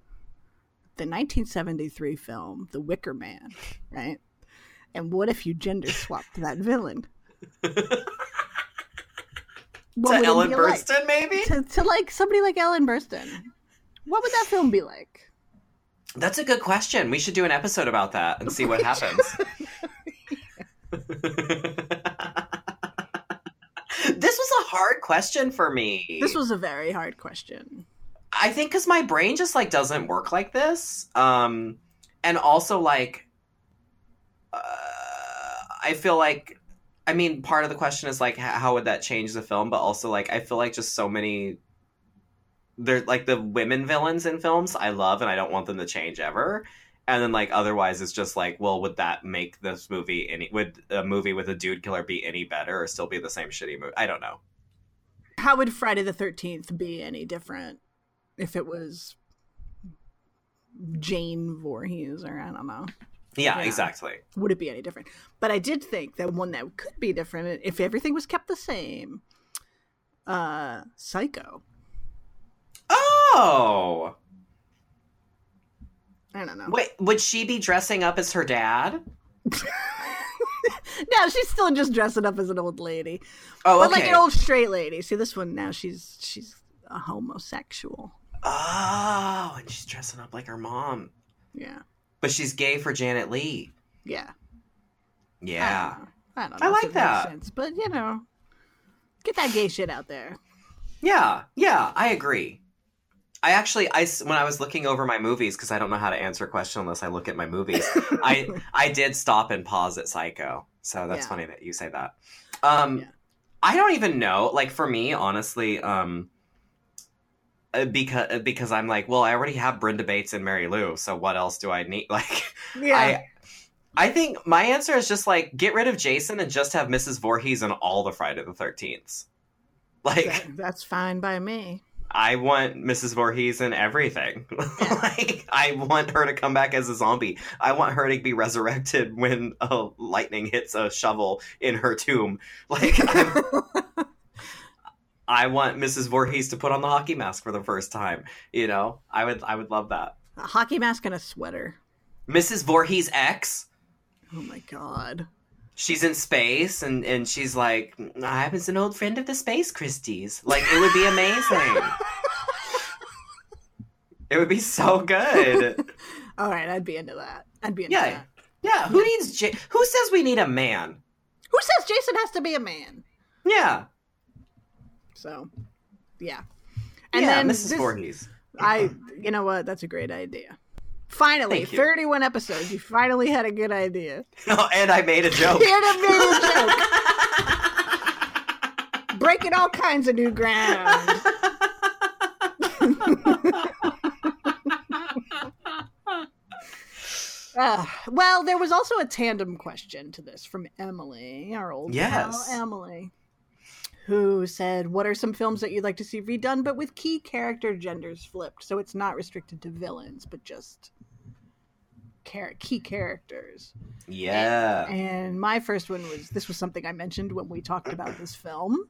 the 1973 film The Wicker Man, right? And what if you gender swapped that villain? To Ellen be like? Burstyn, maybe? to, to like somebody like Ellen Burstyn. What would that film be like? That's a good question. We should do an episode about that and see what happens. this was a hard question for me. This was a very hard question. I think because my brain just like doesn't work like this. Um, and also like, uh, I feel like, I mean, part of the question is like, how would that change the film? But also like, I feel like just so many, they're like the women villains in films I love, and I don't want them to change ever. And then like, otherwise, it's just like, well, would that make this movie any? Would a movie with a dude killer be any better, or still be the same shitty movie? I don't know. How would Friday the 13th be any different if it was Jane Voorhees or I don't know? Yeah, Yeah. exactly. Would it be any different? But I did think that one that could be different if everything was kept the same. Uh, Psycho. Oh. I don't know. Wait, would she be dressing up as her dad? No, she's still just dressing up as an old lady, Oh, but okay. like an old straight lady. See, this one now she's she's a homosexual. Oh, and she's dressing up like her mom, Yeah, but she's gay for Janet Leigh. yeah. Yeah, I don't know. I if like it makes that. sense, but you know, get that gay shit out there. yeah, yeah. I agree. I actually, I when I was looking over my movies because I don't know how to answer a question unless I look at my movies. I I did stop and pause at Psycho, so that's Yeah. funny that you say that. Um, Yeah. I don't even know. Like for me, honestly, um, Uh, because uh, because I'm like, well, I already have Brenda Bates and Mary Lou, so what else do I need? Like, Yeah, I I think my answer is just like get rid of Jason and just have Mrs. Voorhees and all the Friday the Thirteenth. Like that- that's fine by me. I want Mrs. Voorhees in everything. like I want her to come back as a zombie. I want her to be resurrected when a lightning hits a shovel in her tomb. Like I want Mrs. Voorhees to put on the hockey mask for the first time. You know, I would I would love that. a hockey mask and a sweater. Mrs. Voorhees ex. Oh my god. she's in space and and she's like i was an old friend of the space christie's like it would be amazing it would be so good All right, I'd be into that. I'd be into Yeah. that. yeah who needs J- who says we need a man Who says Jason has to be a man? yeah So, yeah. And yeah then mrs this- Voorhees. I, you know what? That's a great idea. Finally, 31 episodes. You finally had a good idea. oh, and i made a joke You had made a joke. Breaking all kinds of new ground. Uh, well, there was also a tandem question to this from Emily, our old Yes. pal Emily, who said, What are some films that you'd like to see redone, but with key character genders flipped? So it's not restricted to villains, but just char- key characters. Yeah. And my first one was this was something I mentioned when we talked about this film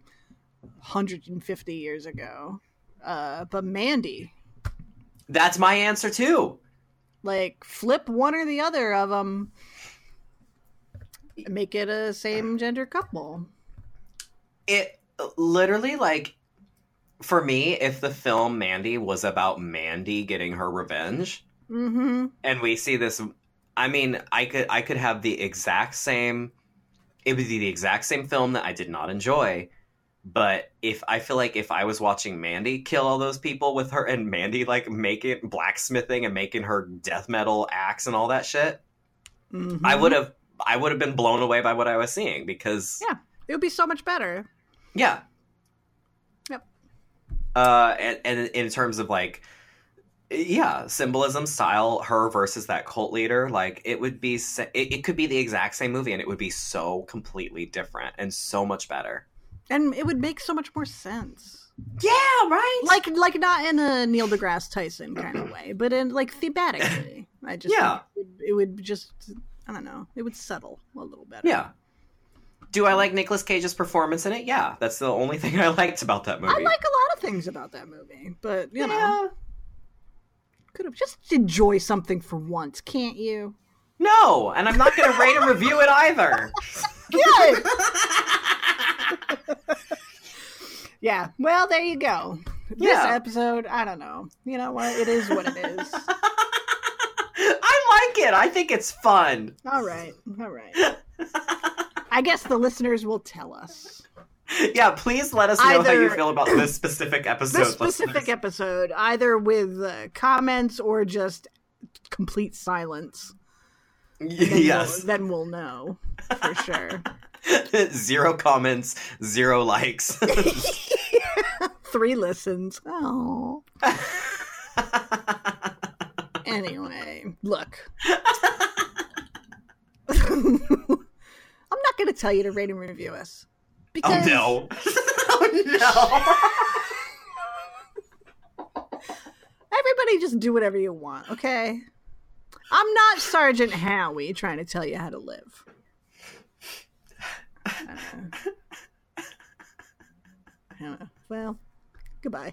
150 years ago. Uh, but Mandy, That's my answer too. like flip one or the other of them, make it a same gender couple. It literally like for me, if the film Mandy was about Mandy getting her revenge, Mm-hmm. and we see this I mean, I could I could have the exact same it would be the exact same film that I did not enjoy. But if I feel like if I was watching Mandy kill all those people with her and Mandy like making blacksmithing and making her death metal axe and all that shit, Mhm. I would have I would have been blown away by what I was seeing because Yeah. It would be so much better. Yeah. Yep. Uh and, and in terms of like yeah, symbolism style her versus that cult leader like it would be it, it could be the exact same movie and it would be so completely different and so much better. And it would make so much more sense. Yeah, right? Like like not in a Neil deGrasse Tyson kind of way, but in like thematically. I just Yeah. it, would, it would just I don't know. It would settle a little better. Yeah. Do I like Nicolas Cage's performance in it? Yeah, that's the only thing I liked about that movie. I like a lot of things about that movie, but you know, could have just enjoy something for once, can't you? No, and I'm not going to rate and review it either. Good. yeah. Well, there you go. This Yeah. episode, I don't know. You know what? It is what it is. I like it. I think it's fun. All right. All right. I guess the listeners will tell us. Yeah, please let us know how you feel about this specific episode. This specific listeners. episode, either with uh, comments or just complete silence. Then yes. We'll, then we'll know for sure. zero comments, zero likes. Three listens. Oh. Anyway, look. I'm not going to tell you to rate and review us. oh Because no. oh no! everybody just do whatever you want, okay? I'm not Sergeant Howie trying to tell you how to live. Uh, uh, well, goodbye.